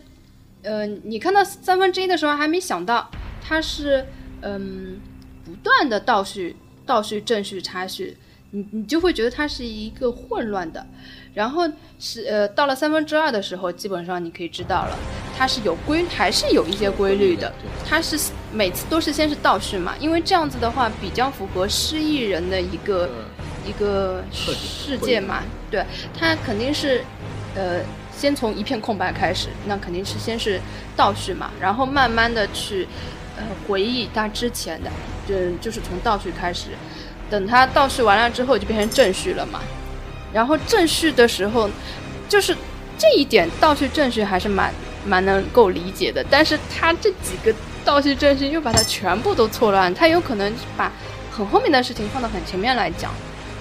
呃，你看到三分之一的时候，还没想到它是嗯不断的倒叙、倒叙、正叙、插叙。你你就会觉得它是一个混乱的。然后是呃，到了三分之二的时候，基本上你可以知道了，它是有规，还是有一些规律的。它是每次都是先是倒叙嘛，因为这样子的话比较符合失忆人的一个一个世界嘛。对，它肯定是呃，先从一片空白开始，那肯定是先是倒叙嘛，然后慢慢的去呃回忆他之前的，就就是从倒叙开始，等他倒叙完了之后就变成正叙了嘛。然后正序的时候，就是这一点倒叙正序还是蛮蛮能够理解的。但是他这几个倒叙正序又把它全部都错乱，他有可能把很后面的事情放到很前面来讲，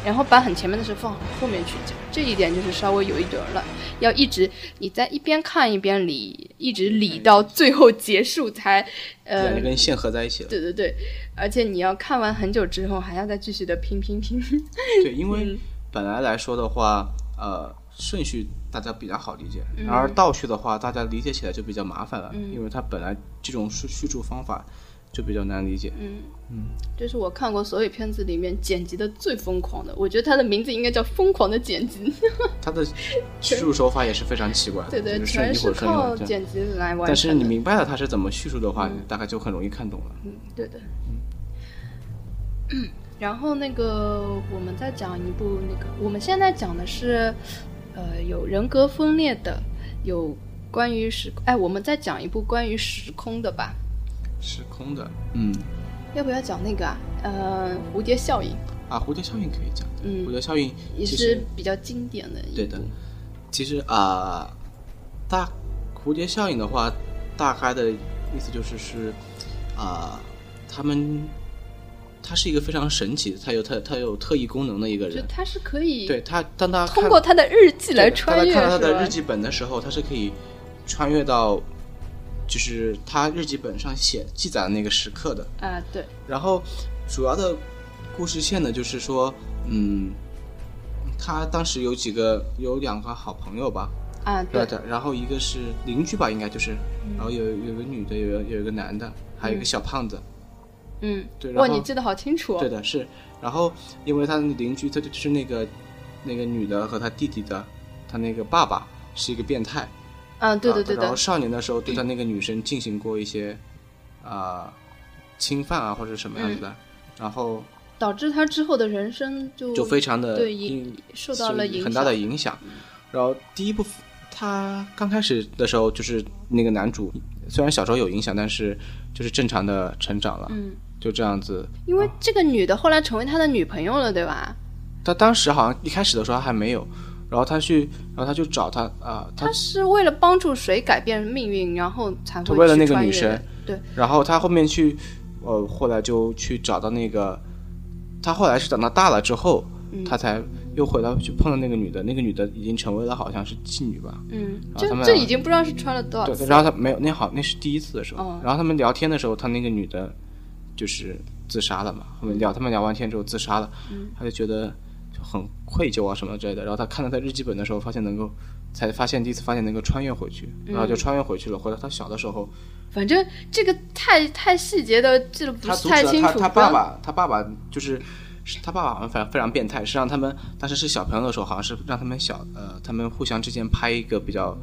然后把很前面的事放后面去讲，这一点就是稍微有一点乱。要一直你在一边看一边理，一直理到最后结束才呃，跟线合在一起了。对对对，而且你要看完很久之后还要再继续的拼拼拼。对，因为。本来来说的话，呃，顺序大家比较好理解，然而倒叙的话，大家理解起来就比较麻烦了，因为它本来这种叙叙述方法就比较难理解。嗯嗯，这是我看过所有片子里面剪辑的最疯狂的，我觉得它的名字应该叫《疯狂的剪辑》。它的叙述手法也是非常奇怪，对对，全是靠剪辑来完成。但是你明白了它是怎么叙述的话，大概就很容易看懂了。嗯，对的。嗯。然后那个，我们再讲一部那个，我们现在讲的是，呃，有人格分裂的，有关于时，哎，我们再讲一部关于时空的吧。时空的，嗯。要不要讲那个啊？呃，蝴蝶效应。啊，蝴蝶效应可以讲。嗯。蝴蝶效应也是比较经典的。对的。其实啊，大蝴蝶效应的话，大概的意思就是是啊，他们。他是一个非常神奇，他有他他有特异功能的一个人。他是可以对他，当他通过他的日记来穿越。他看到他的日记本的时候，他是可以穿越到，就是他日记本上写记载的那个时刻的。啊，对。然后主要的故事线呢，就是说，嗯，他当时有几个有两个好朋友吧。啊，对的。然后一个是邻居吧，应该就是，然后有有个女的，有有一个男的，还有一个小胖子。嗯，对，哇，你记得好清楚。对的，是，然后因为他的邻居，他就是那个那个女的和他弟弟的，他那个爸爸是一个变态。嗯，对对对然后少年的时候对他那个女生进行过一些啊侵犯啊或者什么样子的，然后导致他之后的人生就就非常的对受到了很大的影响。然后第一部他刚开始的时候就是那个男主，虽然小时候有影响，但是就是正常的成长了。嗯。就这样子，因为这个女的后来成为他的女朋友了，对吧？他当时好像一开始的时候还没有，然后他去，然后他就找他啊，他是为了帮助谁改变命运，然后才会为了那个女生，对。然后他后面去，呃，后来就去找到那个，他后来是等到大了之后，他才又回到去碰到那个女的，那个女的已经成为了好像是妓女吧，嗯，这这已经不知道是穿了多少次。然后他没有，那好，那是第一次的时候。然后他们聊天的时候，他那个女的。就是自杀了嘛，后面聊他们聊完天之后自杀了，他就觉得就很愧疚啊什么之类的。然后他看到他日记本的时候，发现能够才发现第一次发现能够穿越回去，然后就穿越回去了。回到他小的时候，反正这个太太细节的记得不是太清楚。他他爸爸他爸爸就是他爸爸好像非常非常变态，是让他们当时是小朋友的时候，好像是让他们小呃他们互相之间拍一个比较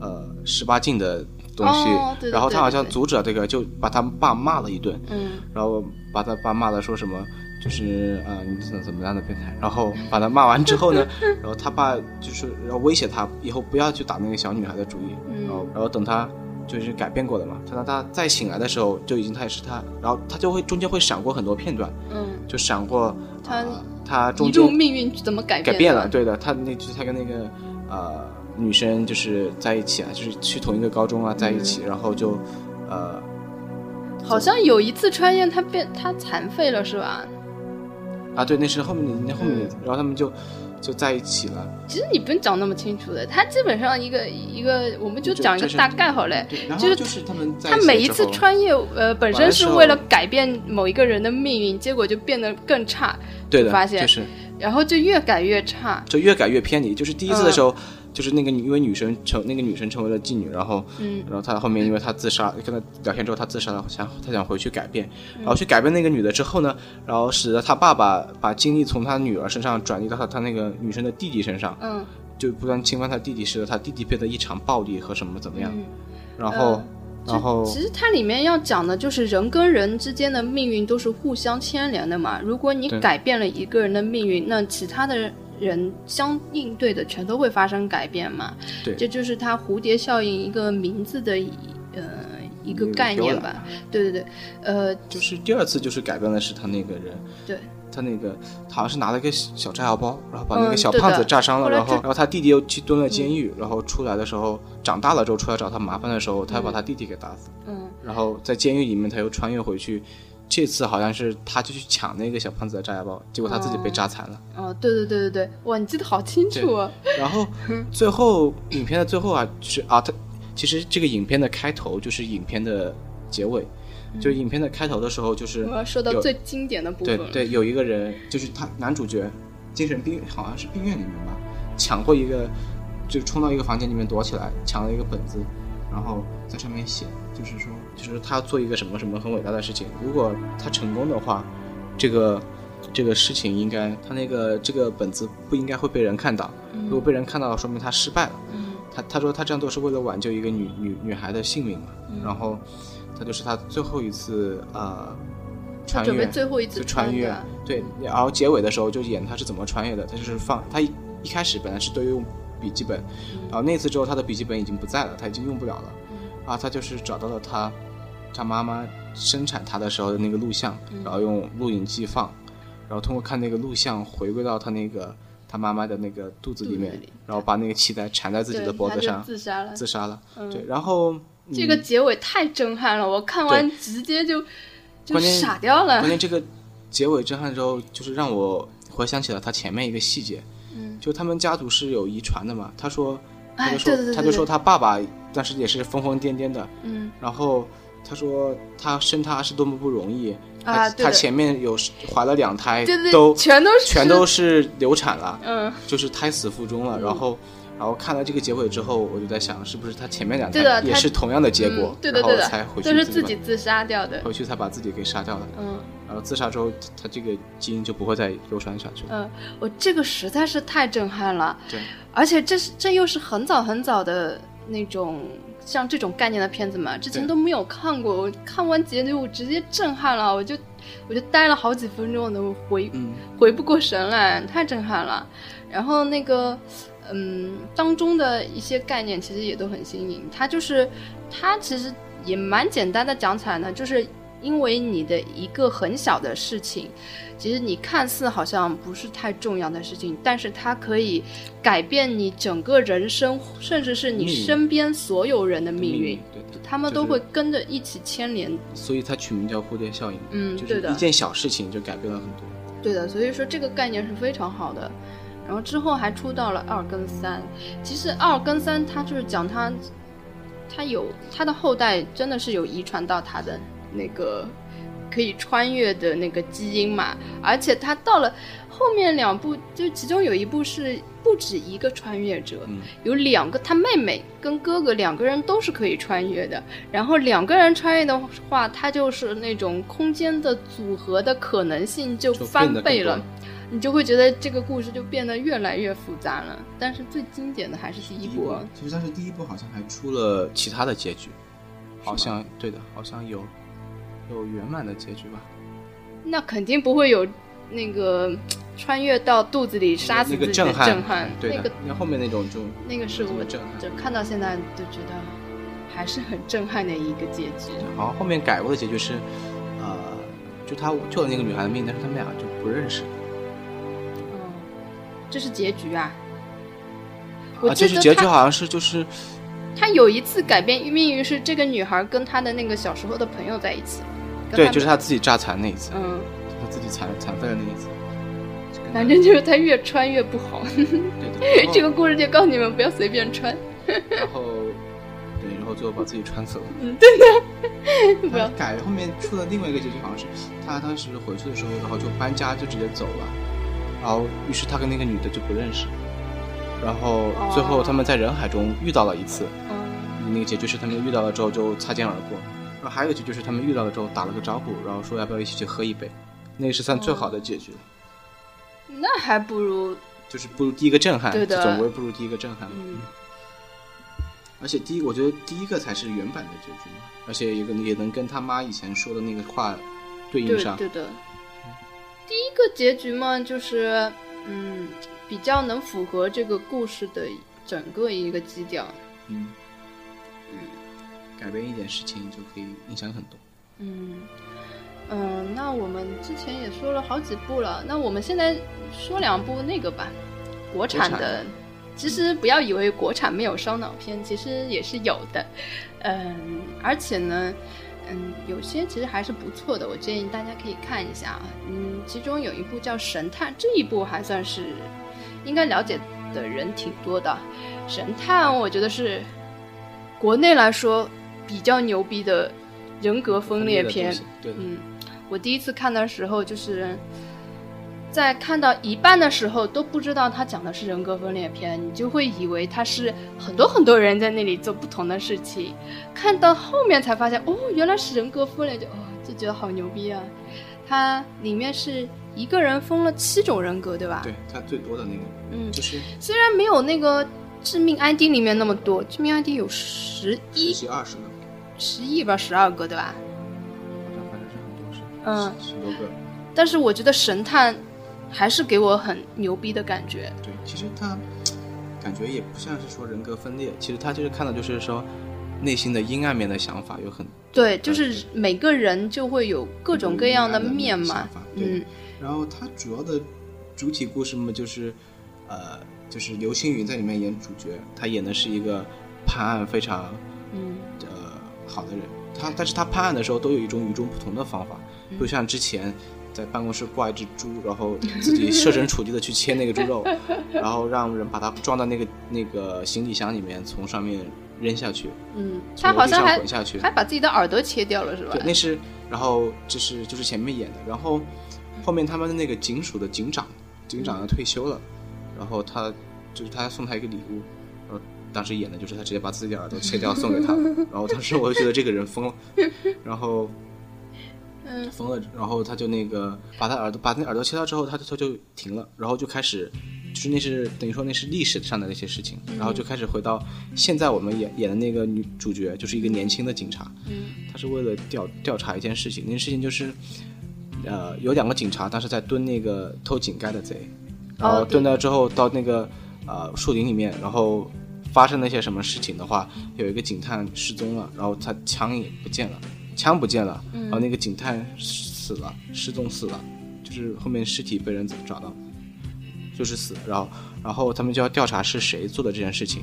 呃十八禁的。东西，然后他好像阻止了这个，就把他爸骂了一顿，嗯，然后把他爸骂的说什么，就是啊，你怎么怎么样的变态，然后把他骂完之后呢，然后他爸就是要威胁他以后不要去打那个小女孩的主意，然后然后等他就是改变过了嘛，等他再醒来的时候就已经他也是他，然后他就会中间会闪过很多片段，嗯，就闪过他他中间命运怎么改改变了，对的，他那就是他跟那个呃。女生就是在一起啊，就是去同一个高中啊，在一起，然后就，呃，好像有一次穿越，他变他残废了，是吧？啊，对，那是后面的，那后面，然后他们就就在一起了。其实你不用讲那么清楚的，他基本上一个一个，我们就讲一个大概好嘞。就是他们他每一次穿越，呃，本身是为了改变某一个人的命运，结果就变得更差。对的，发现就是。然后就越改越差，就越改越偏离。就是第一次的时候，就是那个女，因为女生成那个女生成为了妓女，然后，嗯。然后她后面因为她自杀，跟她聊天之后她自杀了，想她想回去改变，嗯然后去改变那个女的之后呢，然后使得她爸爸把精力从她女儿身上转移到她她那个女生的弟弟身上，嗯。就不断侵犯她弟弟，使得她弟弟变得异常暴力和什么怎么样，嗯，然后，呃然后其实它里面要讲的就是人跟人之间的命运都是互相牵连的嘛。如果你改变了一个人的命运，那其他的人相应对的全都会发生改变嘛。对。这就是它蝴蝶效应一个名字的一呃一个概念吧。对对对，呃，就是第二次就是改变的是他那个人，对。他那个他好像是拿了一个小炸药包，然后把那个小胖子炸伤了，然后然后他弟弟又去蹲了监狱，然后出来的时候长大了之后出来找他麻烦的时候，他把他弟弟给打死，嗯。然后在监狱里面他又穿越回去，这次好像是他就去抢那个小胖子的炸药包，结果他自己被炸残了。哦，对对对对对，哇，你记得好清楚啊。然后 最后影片的最后啊，就是啊，他其实这个影片的开头就是影片的结尾，就是影片的开头的时候就是我要说到最经典的部分。对对，有一个人就是他男主角，精神病好像是病院里面吧，抢过一个，就冲到一个房间里面躲起来，抢了一个本子，然后在上面写，就是说，就是他做一个什么什么很伟大的事情，如果他成功的话，这个这个事情应该他那个这个本子不应该会被人看到，如果被人看到了，说明他失败了。嗯。他他说他这样做是为了挽救一个女女女孩的性命嘛，然后他就是他最后一次呃穿越，准备最后一次就穿越，对，然后结尾的时候就演他是怎么穿越的，他就是放他一一开始本来是都用笔记本，然后那次之后他的笔记本已经不在了，他已经用不了了，啊，他就是找到了他他妈妈生产他的时候的那个录像，然后用录影机放，然后通过看那个录像回归到他那个他妈妈的那个肚子里面，里然后把那个脐带缠在自己的脖子上，自杀了。自杀了。对，然后这个结尾太震撼了，我看完直接就就傻掉了关。键这个结尾震撼之后，就是让我回想起了他前面一个细节，嗯，就他们家族是有遗传的嘛。他说，他哎就说，对对对对他就说他爸爸当时也是疯疯癫癫的，嗯。然后他说他生他是多么不容易，啊，他，他前面有怀了两胎，对对，都全都是全都是流产了，嗯，就是胎死腹中了。然后，然后看了这个结尾之后，我就在想，是不是他前面两胎也是同样的结果嗯，对的然后对的。才回去都是自己自杀掉的。回去才把自己给杀掉的。嗯。然后自杀之后，他他这个基因就不会再流传下去了。嗯，我这个实在是太震撼了，对，而且这是这又是很早很早的那种像这种概念的片子嘛，之前都没有看过。我看完结局，我直接震撼了，我就我就呆了好几分钟，都回嗯，回不过神来，太震撼了。然后那个，嗯，当中的一些概念其实也都很新颖。它就是，它其实也蛮简单的讲起来呢，就是因为你的一个很小的事情，其实你看似好像不是太重要的事情，但是它可以改变你整个人生，甚至是你身边所有人的命运，对，他们都会跟着一起牵连。所以它取名叫蝴蝶效应。嗯，就是对的一，件小事情就改变了很多。对的，所以说这个概念是非常好的。然后之后还出到了二跟三，其实二跟三它就是讲他，他有他的后代真的是有遗传到他的那个可以穿越的那个基因嘛，而且他到了后面两部，就其中有一部是不止一个穿越者，嗯有两个，他妹妹跟哥哥两个人都是可以穿越的。然后两个人穿越的话，他就是那种空间的组合的可能性就就翻倍了。你就会觉得这个故事就变得越来越复杂了。但是最经典的还是第一部啊，其实当时第一部好像还出了其他的结局，好像对的，好像有有圆满的结局吧。那肯定不会有那个穿越到肚子里杀死那个自己的震撼震撼。对的那个，那后面那种就那个是我震撼。就看到现在就觉得还是很震撼的一个结局。好像后面改过的结局是，呃，就他救了那个女孩的命，但是他们俩就不认识。哦，这是结局啊。我啊，记得他就是结局好像是就是他有一次改变命运是这个女孩跟她的那个小时候的朋友在一起了。跟对，就是他自己炸残那一次，嗯，他自己残残废了那一次。反正就是他越穿越不好。对的，然后这个故事就告诉你们不要随便穿。然后 对，然后最后把自己穿死了。嗯，对的，不要改后面出了另外一个结局，好像是他当时回去的时候，然后就搬家就直接走了，然后于是他跟那个女的就不认识，然后最后他们在人海中遇到了一次，嗯那个结局是他们遇到了之后就擦肩而过，然后还有一个就是他们遇到了之后打了个招呼，然后说要不要一起去喝一杯，那个是算最好的结局了，那还不如就是不如第一个震撼，对的总归不如第一个震撼。嗯而且第一，我觉得第一个才是原版的结局嘛，而且也跟也能跟他妈以前说的那个话对应上。对对的。第一个结局嘛，就是嗯，比较能符合这个故事的整个一个基调。嗯，改变一点事情就可以影响很多。嗯嗯，那我们之前也说了好几部了，那我们现在说两部那个吧，国产的。产其实不要以为国产没有烧脑片，其实也是有的。嗯，而且呢，嗯，有些其实还是不错的，我建议大家可以看一下啊。嗯，其中有一部叫《神探》，这一部还算是应该了解的人挺多的。《神探》我觉得是国内来说比较牛逼的人格分裂片。对的，嗯，我第一次看的时候，就是在看到一半的时候都不知道他讲的是人格分裂片，你就会以为他是很多很多人在那里做不同的事情，看到后面才发现，哦，原来是人格分裂，就哦就觉得好牛逼啊！它里面是一个人分了七种人格，对吧？对他最多的那个，嗯，就是虽然没有那个致命 ID 里面那么多，致命 ID 有十一、十几二十个，十一吧，十二个，对吧？好像反正是很多，是嗯十十多个。但是我觉得神探还是给我很牛逼的感觉。对，其实他感觉也不像是说人格分裂，其实他就是看到就是说内心的阴暗面的想法有很对，就是每个人就会有各种各样的面嘛嗯，然后他主要的主体故事嘛，就是呃，就是刘青云在里面演主角，他演的是一个判案非常嗯呃好的人。他但是他判案的时候都有一种与众不同的方法，嗯就像之前在办公室挂一只猪，然后自己设身处地的去切那个猪肉，然后让人把它装到那个那个行李箱里面，从上面扔下去，嗯，他好像还滚下去。还把自己的耳朵切掉了，是吧对，？那是，然后就是就是前面演的，然后后面他们的那个警署的警长，警长要退休了，然后他就是他送他一个礼物，当时演的就是他直接把自己的耳朵切掉送给他，然后当时我就觉得这个人疯了，然后嗯疯了，然后他就那个把他耳朵把那耳朵切掉之后，他就他就停了，然后就开始。就是那是等于说那是历史上的那些事情，然后就开始回到现在我们演演的那个女主角，就是一个年轻的警察，嗯他是为了调调查一件事情，那件事情就是，呃，有两个警察当时在蹲那个偷井盖的贼，然后蹲到之后到那个呃树林里面，然后发生了一些什么事情的话，有一个警探失踪了，然后他枪也不见了，枪不见了，然后那个警探死了，失踪死了，就是后面尸体被人找到，就是死，然后然后他们就要调查是谁做的这件事情，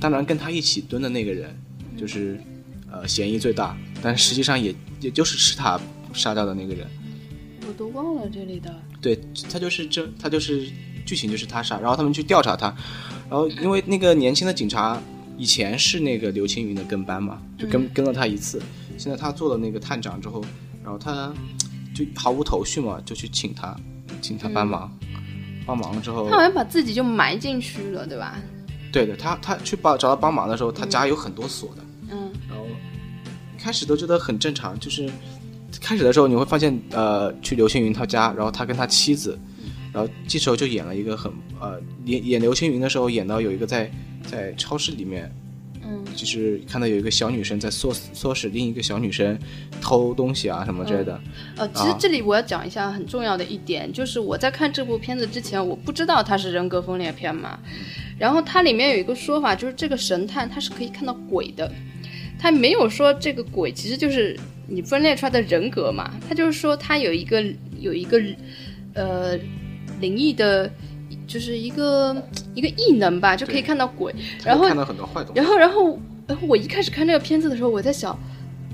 当然跟他一起蹲的那个人就是呃嫌疑最大，但实际上也也就是是他杀掉的那个人，我都忘了这里的。对他就是这他就是剧情就是他杀，然后他们去调查他，然后因为那个年轻的警察以前是那个刘青云的跟班嘛，就跟、跟了他一次，现在他做了那个探长之后，然后他就毫无头绪嘛，就去请他请他帮忙，帮忙了之后他，好像把自己就埋进去了，对吧？对的，他他去帮找他帮忙的时候，他家有很多锁的，嗯。然后开始都觉得很正常，就是开始的时候你会发现，呃，去刘青云他家，然后他跟他妻子，然后这时候就演了一个很呃演演刘青云的时候，演到有一个在在超市里面，嗯就是看到有一个小女生在唆唆使另一个小女生偷东西啊什么之类的，呃，其实这里我要讲一下很重要的一点，就是我在看这部片子之前，我不知道它是人格分裂片嘛。然后它里面有一个说法，就是这个神探他是可以看到鬼的，他没有说这个鬼其实就是你分裂出来的人格嘛，他就是说他有一个有一个呃灵异的，就是一个一个异能吧，就可以看到鬼。然后看到很多坏东西然。后，然后，然后我一开始看这个片子的时候，我在想，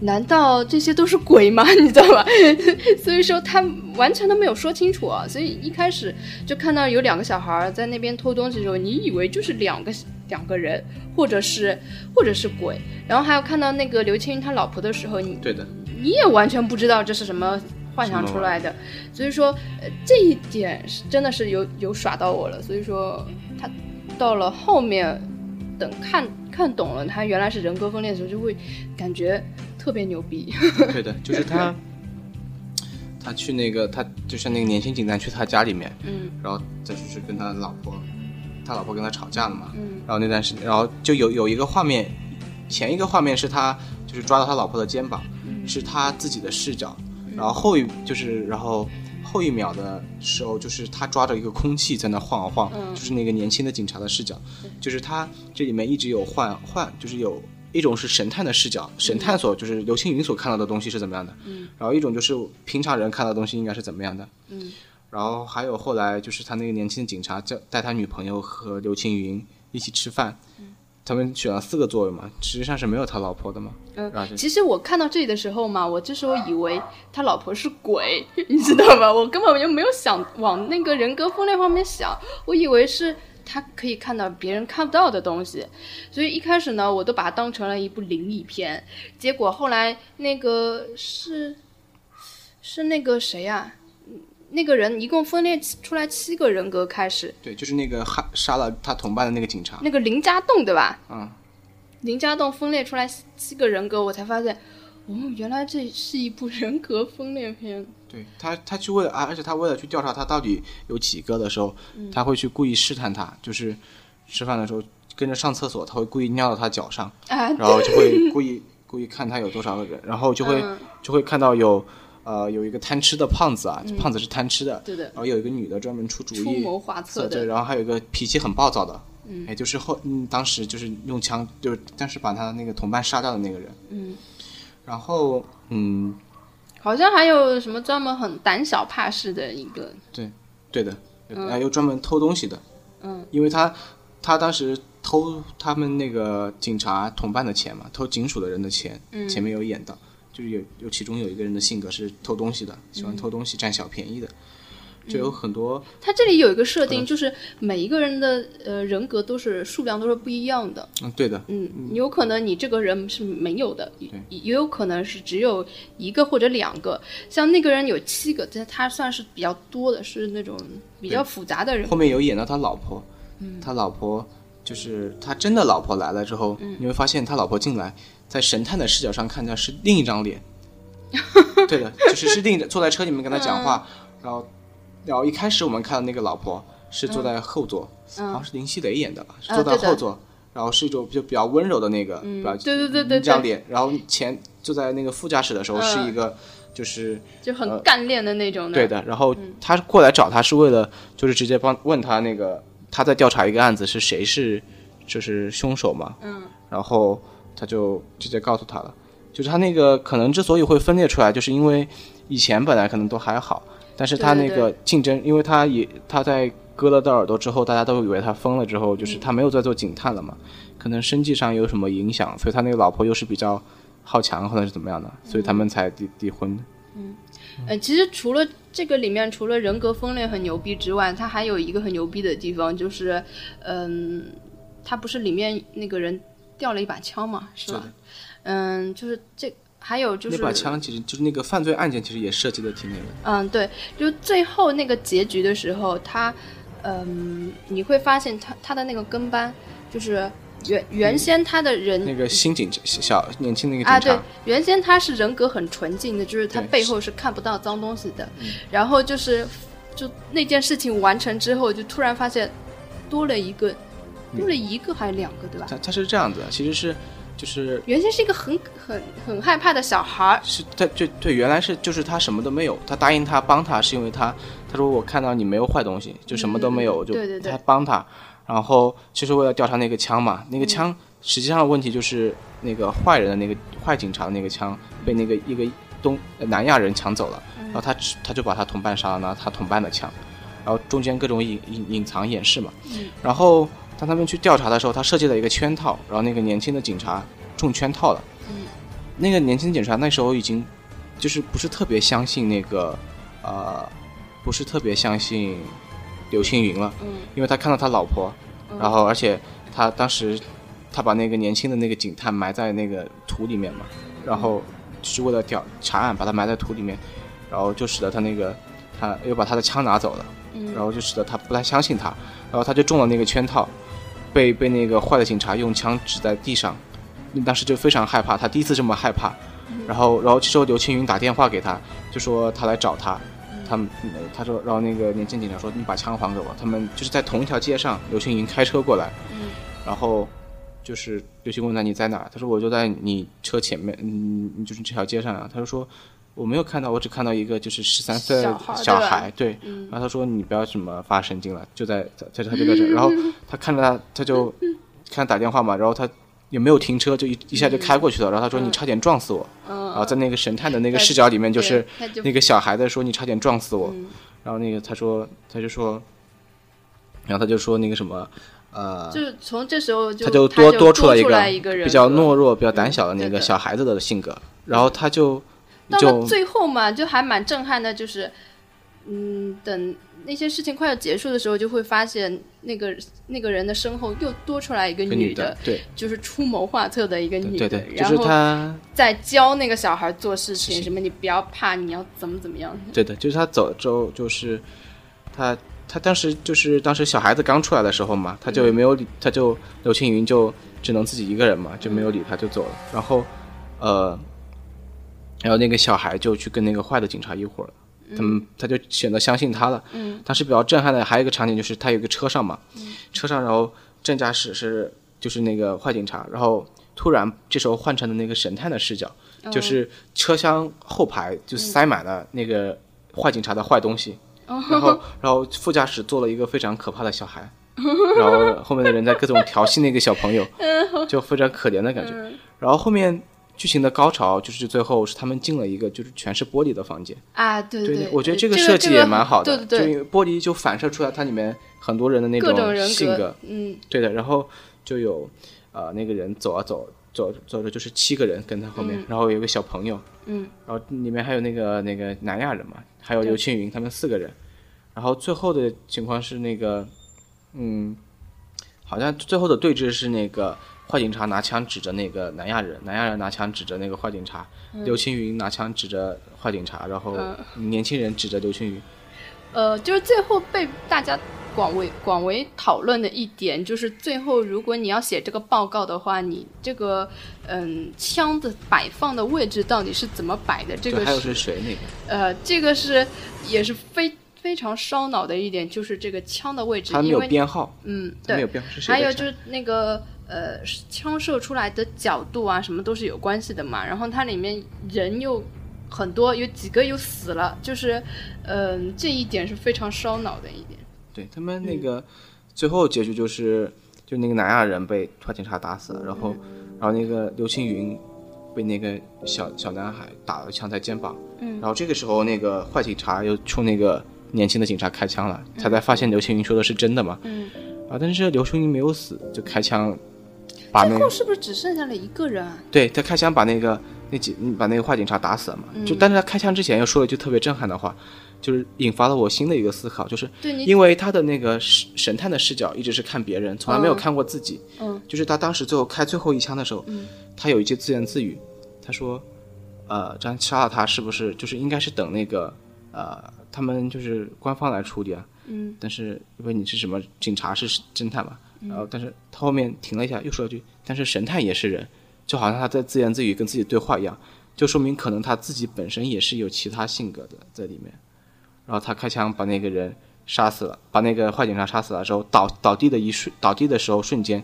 难道这些都是鬼吗？你知道吧？所以说他完全都没有说清楚啊。所以一开始就看到有两个小孩在那边偷东西的时候，你以为就是两个两个人，或者是或者是鬼。然后还有看到那个刘青云他老婆的时候，你对的，你也完全不知道这是什么幻想出来的，所以说，呃，这一点是真的是有有耍到我了。所以说，他到了后面，等看看懂了他原来是人格分裂的时候，就会感觉特别牛逼。对的，就是他，他去那个他就像那个年轻警探去他家里面，嗯然后再就是跟他老婆，他老婆跟他吵架了嘛，嗯然后那段时间，然后就有有一个画面，前一个画面是他就是抓到他老婆的肩膀，嗯是他自己的视角，然后后一就是然后后一秒的时候，就是他抓着一个空气在那晃啊晃，嗯。就是那个年轻的警察的视角，就是他这里面一直有换换，就是有。一种是神探的视角，神探所就是刘青云所看到的东西是怎么样的，嗯。然后一种就是平常人看到的东西应该是怎么样的，嗯。然后还有后来就是他那个年轻的警察叫带他女朋友和刘青云一起吃饭，他们选了四个座位嘛，实际上是没有他老婆的嘛。嗯，就其实我看到这里的时候嘛，我这时候以为他老婆是鬼，你知道吧？我根本就没有想往那个人格分裂方面想，我以为是他可以看到别人看不到的东西，所以一开始呢，我都把它当成了一部灵异片。结果后来那个是是那个谁呀、嗯那个人一共分裂出来七个人格，开始对，就是那个杀杀了他同伴的那个警察。那个林家栋对吧？嗯，林家栋分裂出来七个人格，我才发现，哦，原来这是一部人格分裂片。对他，他去为了啊，而且他为了去调查他到底有几个的时候，他会去故意试探他，就是吃饭的时候跟着上厕所，他会故意尿到他脚上，啊，然后就会故意故意看他有多少个人，然后就会、嗯就会看到有呃有一个贪吃的胖子啊，胖子是贪吃的，对的。然后有一个女的专门出主意，出谋划策对，的，然后还有一个脾气很暴躁的，嗯，也就是后嗯当时就是用枪就是当时把他那个同伴杀掉的那个人，嗯，然后嗯好像还有什么专门很胆小怕事的一个，对对的，还有专门偷东西的，嗯，因为他他当时偷他们那个警察同伴的钱嘛，偷警署的人的钱，嗯。前面有演到，就是有有其中有一个人的性格是偷东西的，喜嗯。欢偷东西占小便宜的，就有很多他这里有一个设定，就是每一个人的呃人格都是数量都是不一样的，嗯对的，嗯，有可能你这个人是没有的，也也有可能是只有一个或者两个，像那个人有七个，但他算是比较多的，是那种比较复杂的人。后面有演到他老婆，嗯。他老婆就是他真的老婆来了之后，嗯。你会发现他老婆进来，在神探的视角上看到是另一张脸，对的，就是是另一坐在车里面跟他讲话，嗯。然后然后一开始我们看到那个老婆是坐在后座，嗯。好像是林熙蕾演的吧，是啊坐在后座，然后是一种就比较温柔的那个，嗯。比较对对对对对，一张脸，然后前坐在那个副驾驶的时候是一个就是。就很干练的那种的，对的，然后他过来找他是为了，就是直接帮问他那个他在调查一个案子是谁是就是凶手嘛，嗯，然后他就直接告诉他了，就是他那个可能之所以会分裂出来，就是因为以前本来可能都还好，但是他那个竞争，因为他也他在割了他耳朵之后，大家都以为他疯了之后，就是他没有再做警探了嘛，可能生计上有什么影响，所以他那个老婆又是比较好强或者是怎么样的，所以他们才离离婚。嗯。呃，其实除了这个里面，除了人格分裂很牛逼之外，他还有一个很牛逼的地方，就是，嗯，他不是里面那个人掉了一把枪嘛，是吧？嗯，就是这，还有就是那把枪其实就是那个犯罪案件，其实也涉及的挺那个。嗯，对，就最后那个结局的时候，他，嗯，你会发现他他的那个跟班，就是原原先他的人、那个新警小小年轻那个啊，警察，对，原先他是人格很纯净的，就是他背后是看不到脏东西的。然后就是，就那件事情完成之后，就突然发现多了一个，嗯多了一个还是两个，对吧？他他是这样子，其实是就是原先是一个很很很害怕的小孩儿，是他对对，原来是就是他什么都没有，他答应他帮他是因为他他说我看到你没有坏东西，就什么都没有，就嗯对对对。他帮他，然后其实为了调查那个枪嘛，那个枪实际上的问题就是那个坏人的那个坏警察的那个枪被那个一个东呃南亚人抢走了，然后他他就把他同伴杀了，拿他同伴的枪，然后中间各种隐隐隐藏掩饰嘛，然后当他们去调查的时候，他设计了一个圈套，然后那个年轻的警察中圈套了。嗯。那个年轻警察那时候已经就是不是特别相信那个呃，不是特别相信刘青云了，嗯。因为他看到他老婆，然后而且他当时他把那个年轻的那个警探埋在那个土里面嘛，然后就是为了调查案把他埋在土里面，然后就使得他那个他又把他的枪拿走了，然后就使得他不太相信他，然后他就中了那个圈套，被被那个坏的警察用枪指在地上，当时就非常害怕，他第一次这么害怕。然后，然后这时候刘青云打电话给他，就说他来找他，他们他说，然后那个年轻警察说你把枪还给我。他们就是在同一条街上，刘青云开车过来，然后就是刘青云问他你在哪儿？他说我就在你车前面，嗯，就是这条街上啊。他就说我没有看到，我只看到一个就是十三岁小孩，对。然后他说你不要什么发神经了，就在在他就在这。然后他看着他，他就 看他打电话嘛，然后他。也没有停车，就一一下就开过去了。然后他说：“你差点撞死我。”然后在那个神探的那个视角里面，就是那个小孩在说：“你差点撞死我。”然后那个他说，他就说，然后他就说那个什么，呃，就是从这时候他就多多出来一个比较懦弱、比较胆小的那个小孩子的性格。然后他就到了最后嘛，就还蛮震撼的，就是嗯，等。那些事情快要结束的时候，就会发现那个那个人的身后又多出来一个女的，对，就是出谋划策的一个女的，然后在教那个小孩做事情，什么你不要怕，你要怎么怎么样。对的，就是她走之后，就是她他当时就是当时小孩子刚出来的时候嘛，他就也没有理，他就刘青云就只能自己一个人嘛，就没有理他，就走了。然后呃，然后那个小孩就去跟那个坏的警察一伙了。他们他就选择相信他了。嗯，当时比较震撼的还有一个场景，就是他有个车上嘛，车上然后正驾驶是就是那个坏警察，然后突然这时候换成了那个神探的视角，就是车厢后排就塞满了那个坏警察的坏东西，然后 然后副驾驶坐了一个非常可怕的小孩，然后后面的人在各种调戏那个小朋友，就非常可怜的感觉，然后后面。剧情的高潮就是最后是他们进了一个就是全是玻璃的房间。啊，对对，我觉得这个设计也蛮好的，对对对，玻璃就反射出来它里面很多人的那种性格，嗯，对的，然后就有呃那个人走啊走走走着就是七个人跟他后面，然后有个小朋友，嗯，然后里面还有那个那个南亚人嘛，还有刘青云他们四个人，然后最后的情况是那个嗯，好像最后的对峙是那个。坏警察拿枪指着那个南亚人，南亚人拿枪指着那个坏警察，刘青云拿枪指着坏警察，然后年轻人指着刘青云。呃，就是最后被大家广为广为讨论的一点，就是最后如果你要写这个报告的话，你这个嗯枪的摆放的位置到底是怎么摆的？这个还有是谁那个？呃，这个是也是非非常烧脑的一点，就是这个枪的位置，它没有编号。嗯，对，没有编号是谁？还有就是那个。呃，枪射出来的角度啊，什么都是有关系的嘛。然后它里面人又很多，有几个又死了，就是，嗯，这一点是非常烧脑的一点。对他们那个最后结局就是，就那个南亚人被坏警察打死了，然后，然后那个刘青云被那个小小男孩打了枪在肩膀，嗯，然后这个时候那个坏警察又冲那个年轻的警察开枪了，他才发现刘青云说的是真的嘛，嗯，啊，但是刘青云没有死，就开枪。最后是不是只剩下了一个人啊？对他开枪把那个那几把那个坏警察打死了嘛？就但是他开枪之前又说了一句特别震撼的话，就是引发了我新的一个思考，就是因为他的那个神神探的视角一直是看别人，从来没有看过自己。嗯，就是他当时最后开最后一枪的时候，他有一句自言自语，他说：“呃，这样杀了他是不是就是应该是等那个呃他们就是官方来处理啊？嗯，但是因为你是什么警察是侦探嘛？”然后，但是他后面停了一下，又说了句：“但是神探也是人，就好像他在自言自语，跟自己对话一样，就说明可能他自己本身也是有其他性格的在里面。”然后他开枪把那个人杀死了，把那个坏警察杀死了之后，倒 倒地的一瞬，倒地的时候瞬间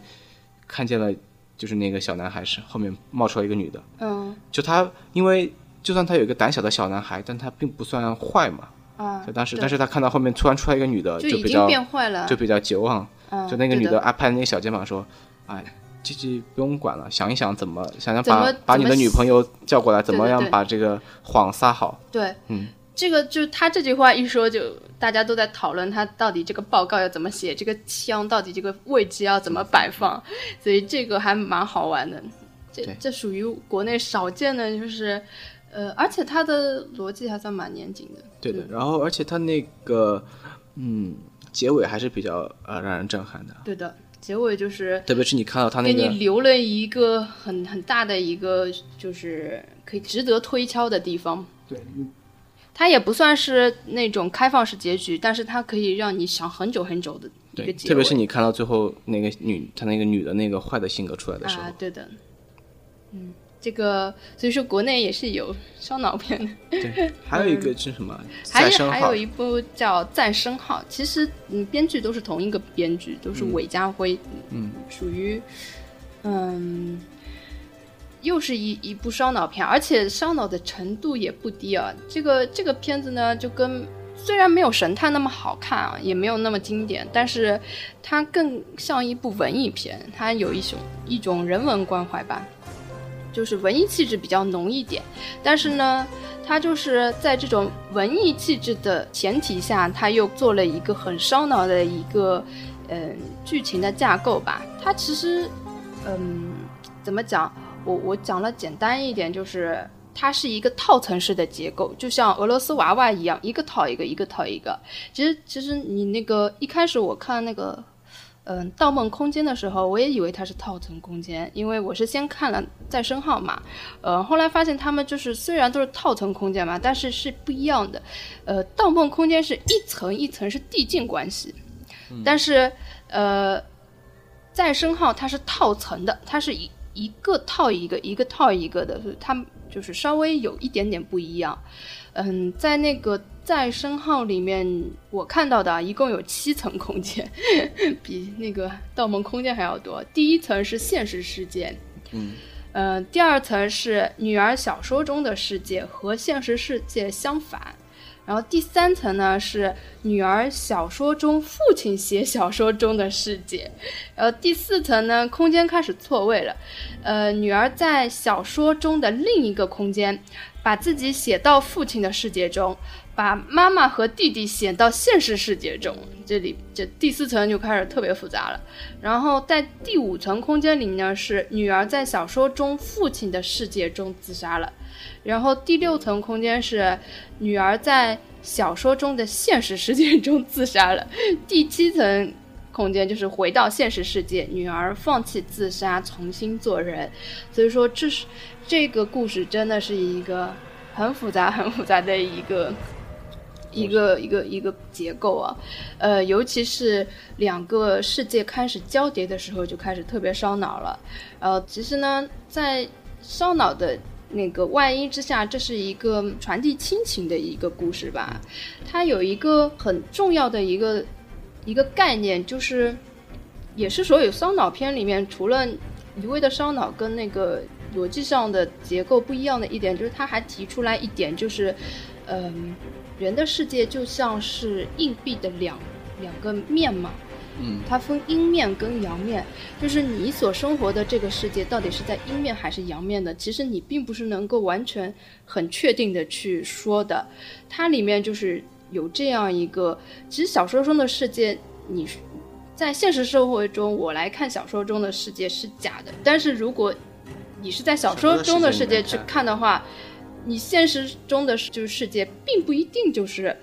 看见了，就是那个小男孩是后面冒出来一个女的。嗯，就他，因为就算他有一个胆小的小男孩，但他并不算坏嘛。啊，当时，但是他看到后面突然出来一个女的，就比较变坏了，就比较绝望。就那个女的啊，拍那个小肩膀说：“哎，这这不用管了，想一想怎么想想把把你的女朋友叫过来，怎么样把这个谎撒好。”对，嗯，这个就他这句话一说，就大家都在讨论他到底这个报告要怎么写，这个枪到底这个位置要怎么摆放，所以这个还蛮好玩的。这这属于国内少见的，就是呃，而且他的逻辑还算蛮严谨的。对的，然后而且他那个嗯。结尾还是比较呃让人震撼的。对的，结尾就是，特别是你看到他那个，给你留了一个很很大的一个，就是可以值得推敲的地方。对，它也不算是那种开放式结局，但是它可以让你想很久很久的一个对，结尾。特别是你看到最后那个女，她那个女的那个坏的性格出来的时候，啊，对的，嗯，这个所以说国内也是有烧脑片的。对，还有一个是什么？还有还有一部叫《再生号》，其实嗯，编剧都是同一个编剧，都是韦家辉，嗯，属于嗯，又是一一部烧脑片，而且烧脑的程度也不低啊。这个这个片子呢，就跟虽然没有神探那么好看啊，也没有那么经典，但是它更像一部文艺片，它有一种一种人文关怀吧。就是文艺气质比较浓一点，但是呢，它就是在这种文艺气质的前提下，它又做了一个很烧脑的一个嗯剧情的架构吧。它其实嗯怎么讲？我我讲了简单一点，就是它是一个套层式的结构，就像俄罗斯娃娃一样，一个套一个，一个套一个。其实其实你那个一开始我看那个。嗯，《盗梦空间》的时候，我也以为它是套层空间，因为我是先看了再生号嘛，呃，后来发现他们就是虽然都是套层空间嘛，但是是不一样的。呃，《盗梦空间》是一层一层是递进关系，但是呃，再生号它是套层的，它是一一个套一个，一个套一个的，所以它们就是稍微有一点点不一样。嗯，在那个再生号里面，我看到的啊一共有七层空间，比那个《盗梦空间》还要多。第一层是现实世界，嗯，呃，第二层是女儿小说中的世界和现实世界相反，然后第三层呢是女儿小说中父亲写小说中的世界，然后第四层呢空间开始错位了，呃，女儿在小说中的另一个空间。把自己写到父亲的世界中，把妈妈和弟弟写到现实世界中，这里这第四层就开始特别复杂了。然后在第五层空间里呢，是女儿在小说中父亲的世界中自杀了。然后第六层空间是女儿在小说中的现实世界中自杀了。第七层空间就是回到现实世界，女儿放弃自杀，重新做人。所以说这是。这个故事真的是一个很复杂、很复杂的一个一个一个一个结构啊，呃，尤其是两个世界开始交叠的时候，就开始特别烧脑了。呃，其实呢，在烧脑的那个外衣之下，这是一个传递亲情的一个故事吧。它有一个很重要的一个一个概念，就是也是所有烧脑片里面除了一味的烧脑跟那个。逻辑上的结构不一样的一点，就是他还提出来一点，就是，嗯，人的世界就像是硬币的两两个面嘛，嗯，它分阴面跟阳面，就是你所生活的这个世界到底是在阴面还是阳面的，其实你并不是能够完全很确定的去说的。它里面就是有这样一个，其实小说中的世界，你在现实社会中我来看小说中的世界是假的，但是如果你是在小说中的世界去看的话，你现实中的就是世界并不一定就是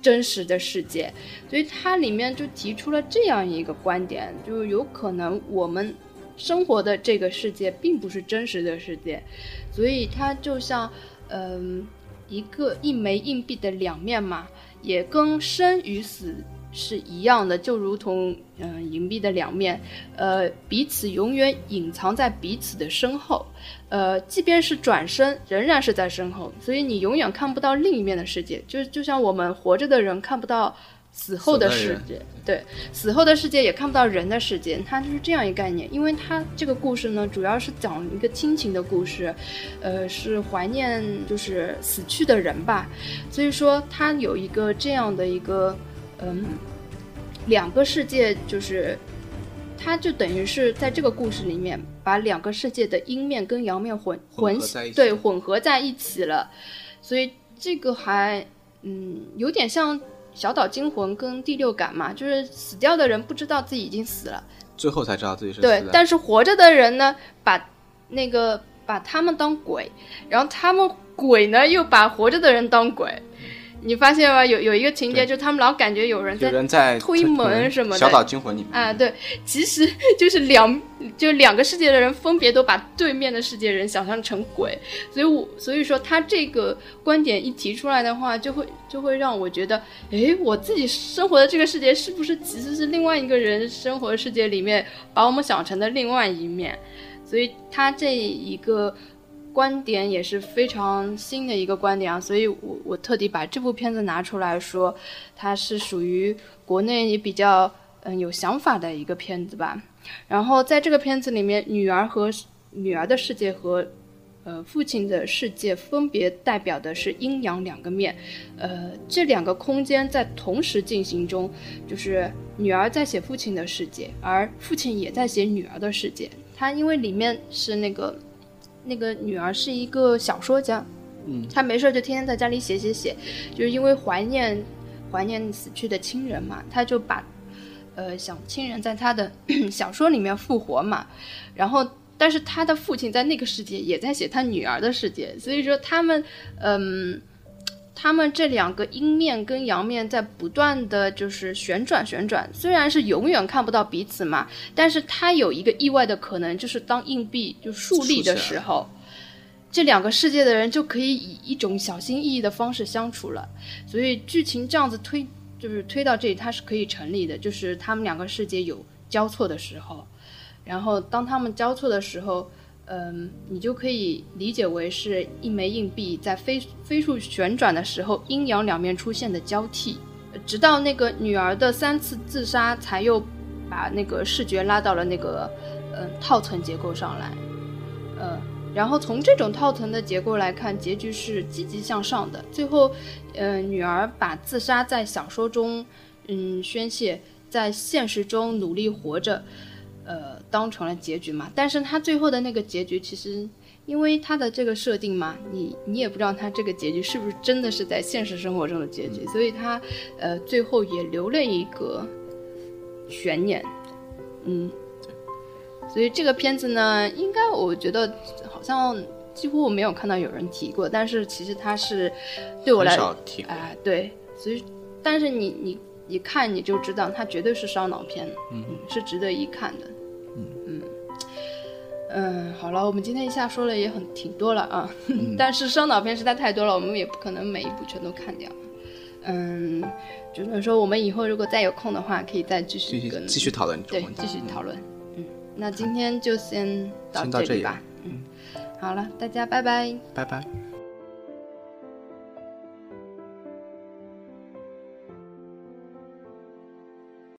真实的世界，所以它里面就提出了这样一个观点，就有可能我们生活的这个世界并不是真实的世界，所以它就像嗯一个一枚硬币的两面嘛，也跟生与死。是一样的，就如同嗯银币的两面，呃彼此永远隐藏在彼此的身后，呃即便是转身，仍然是在身后，所以你永远看不到另一面的世界，就就像我们活着的人看不到死后的世界，对，死后的世界也看不到人的世界，它就是这样一个概念。因为它这个故事呢，主要是讲一个亲情的故事，呃是怀念就是死去的人吧，所以说它有一个这样的一个。嗯，两个世界就是，它就等于是在这个故事里面把两个世界的阴面跟阳面混混对混合在一起了，所以这个还嗯有点像小岛惊魂跟第六感嘛，就是死掉的人不知道自己已经死了，最后才知道自己是对，但是活着的人呢，把那个把他们当鬼，然后他们鬼呢又把活着的人当鬼。你发现吗？有有一个情节，就他们老感觉有人有人在推门什么的。小岛惊魂里面啊，对，其实 就是两就两个世界的人分别都把对面的世界人想象成鬼，所以我所以说他这个观点一提出来的话，就会就会让我觉得，哎，我自己生活的这个世界是不是其实是另外一个人生活的世界里面把我们想成的另外一面？所以他这一个。观点也是非常新的一个观点啊，所以我我特地把这部片子拿出来说，它是属于国内也比较嗯有想法的一个片子吧。然后在这个片子里面，女儿和女儿的世界和呃父亲的世界分别代表的是阴阳两个面，呃这两个空间在同时进行中，就是女儿在写父亲的世界，而父亲也在写女儿的世界。他因为里面是那个。那个女儿是一个小说家，嗯，她没事就天天在家里写写写，就是因为怀念怀念死去的亲人嘛，她就把呃想亲人在她的 小说里面复活嘛，然后但是她的父亲在那个世界也在写他女儿的世界，所以说他们嗯。他们这两个阴面跟阳面在不断的就是旋转旋转，虽然是永远看不到彼此嘛，但是它有一个意外的可能，就是当硬币就竖立的时候，这两个世界的人就可以以一种小心翼翼的方式相处了。所以剧情这样子推，就是推到这里，它是可以成立的，就是他们两个世界有交错的时候，然后当他们交错的时候。嗯，你就可以理解为是一枚硬币在飞飞速旋转的时候，阴阳两面出现的交替，直到那个女儿的三次自杀，才又把那个视觉拉到了那个嗯套层结构上来。呃，然后从这种套层的结构来看，结局是积极向上的。最后，嗯，女儿把自杀在小说中嗯宣泄，在现实中努力活着。呃，当成了结局嘛？但是他最后的那个结局，其实因为他的这个设定嘛，你你也不知道他这个结局是不是真的是在现实生活中的结局，所以他呃最后也留了一个悬念，嗯，所以这个片子呢，应该我觉得好像几乎没有看到有人提过，但是其实它是对我来哎对，所以但是你你。一看你就知道，它绝对是烧脑片，嗯，是值得一看的，嗯，好了，我们今天一下说了也很挺多了啊，但是烧脑片实在太多了，我们也不可能每一部全都看掉，嗯，只能说我们以后如果再有空的话，可以再继续跟继续讨论，对，继续讨论，嗯，那今天就先到这里吧，嗯，好了，大家拜拜，拜拜。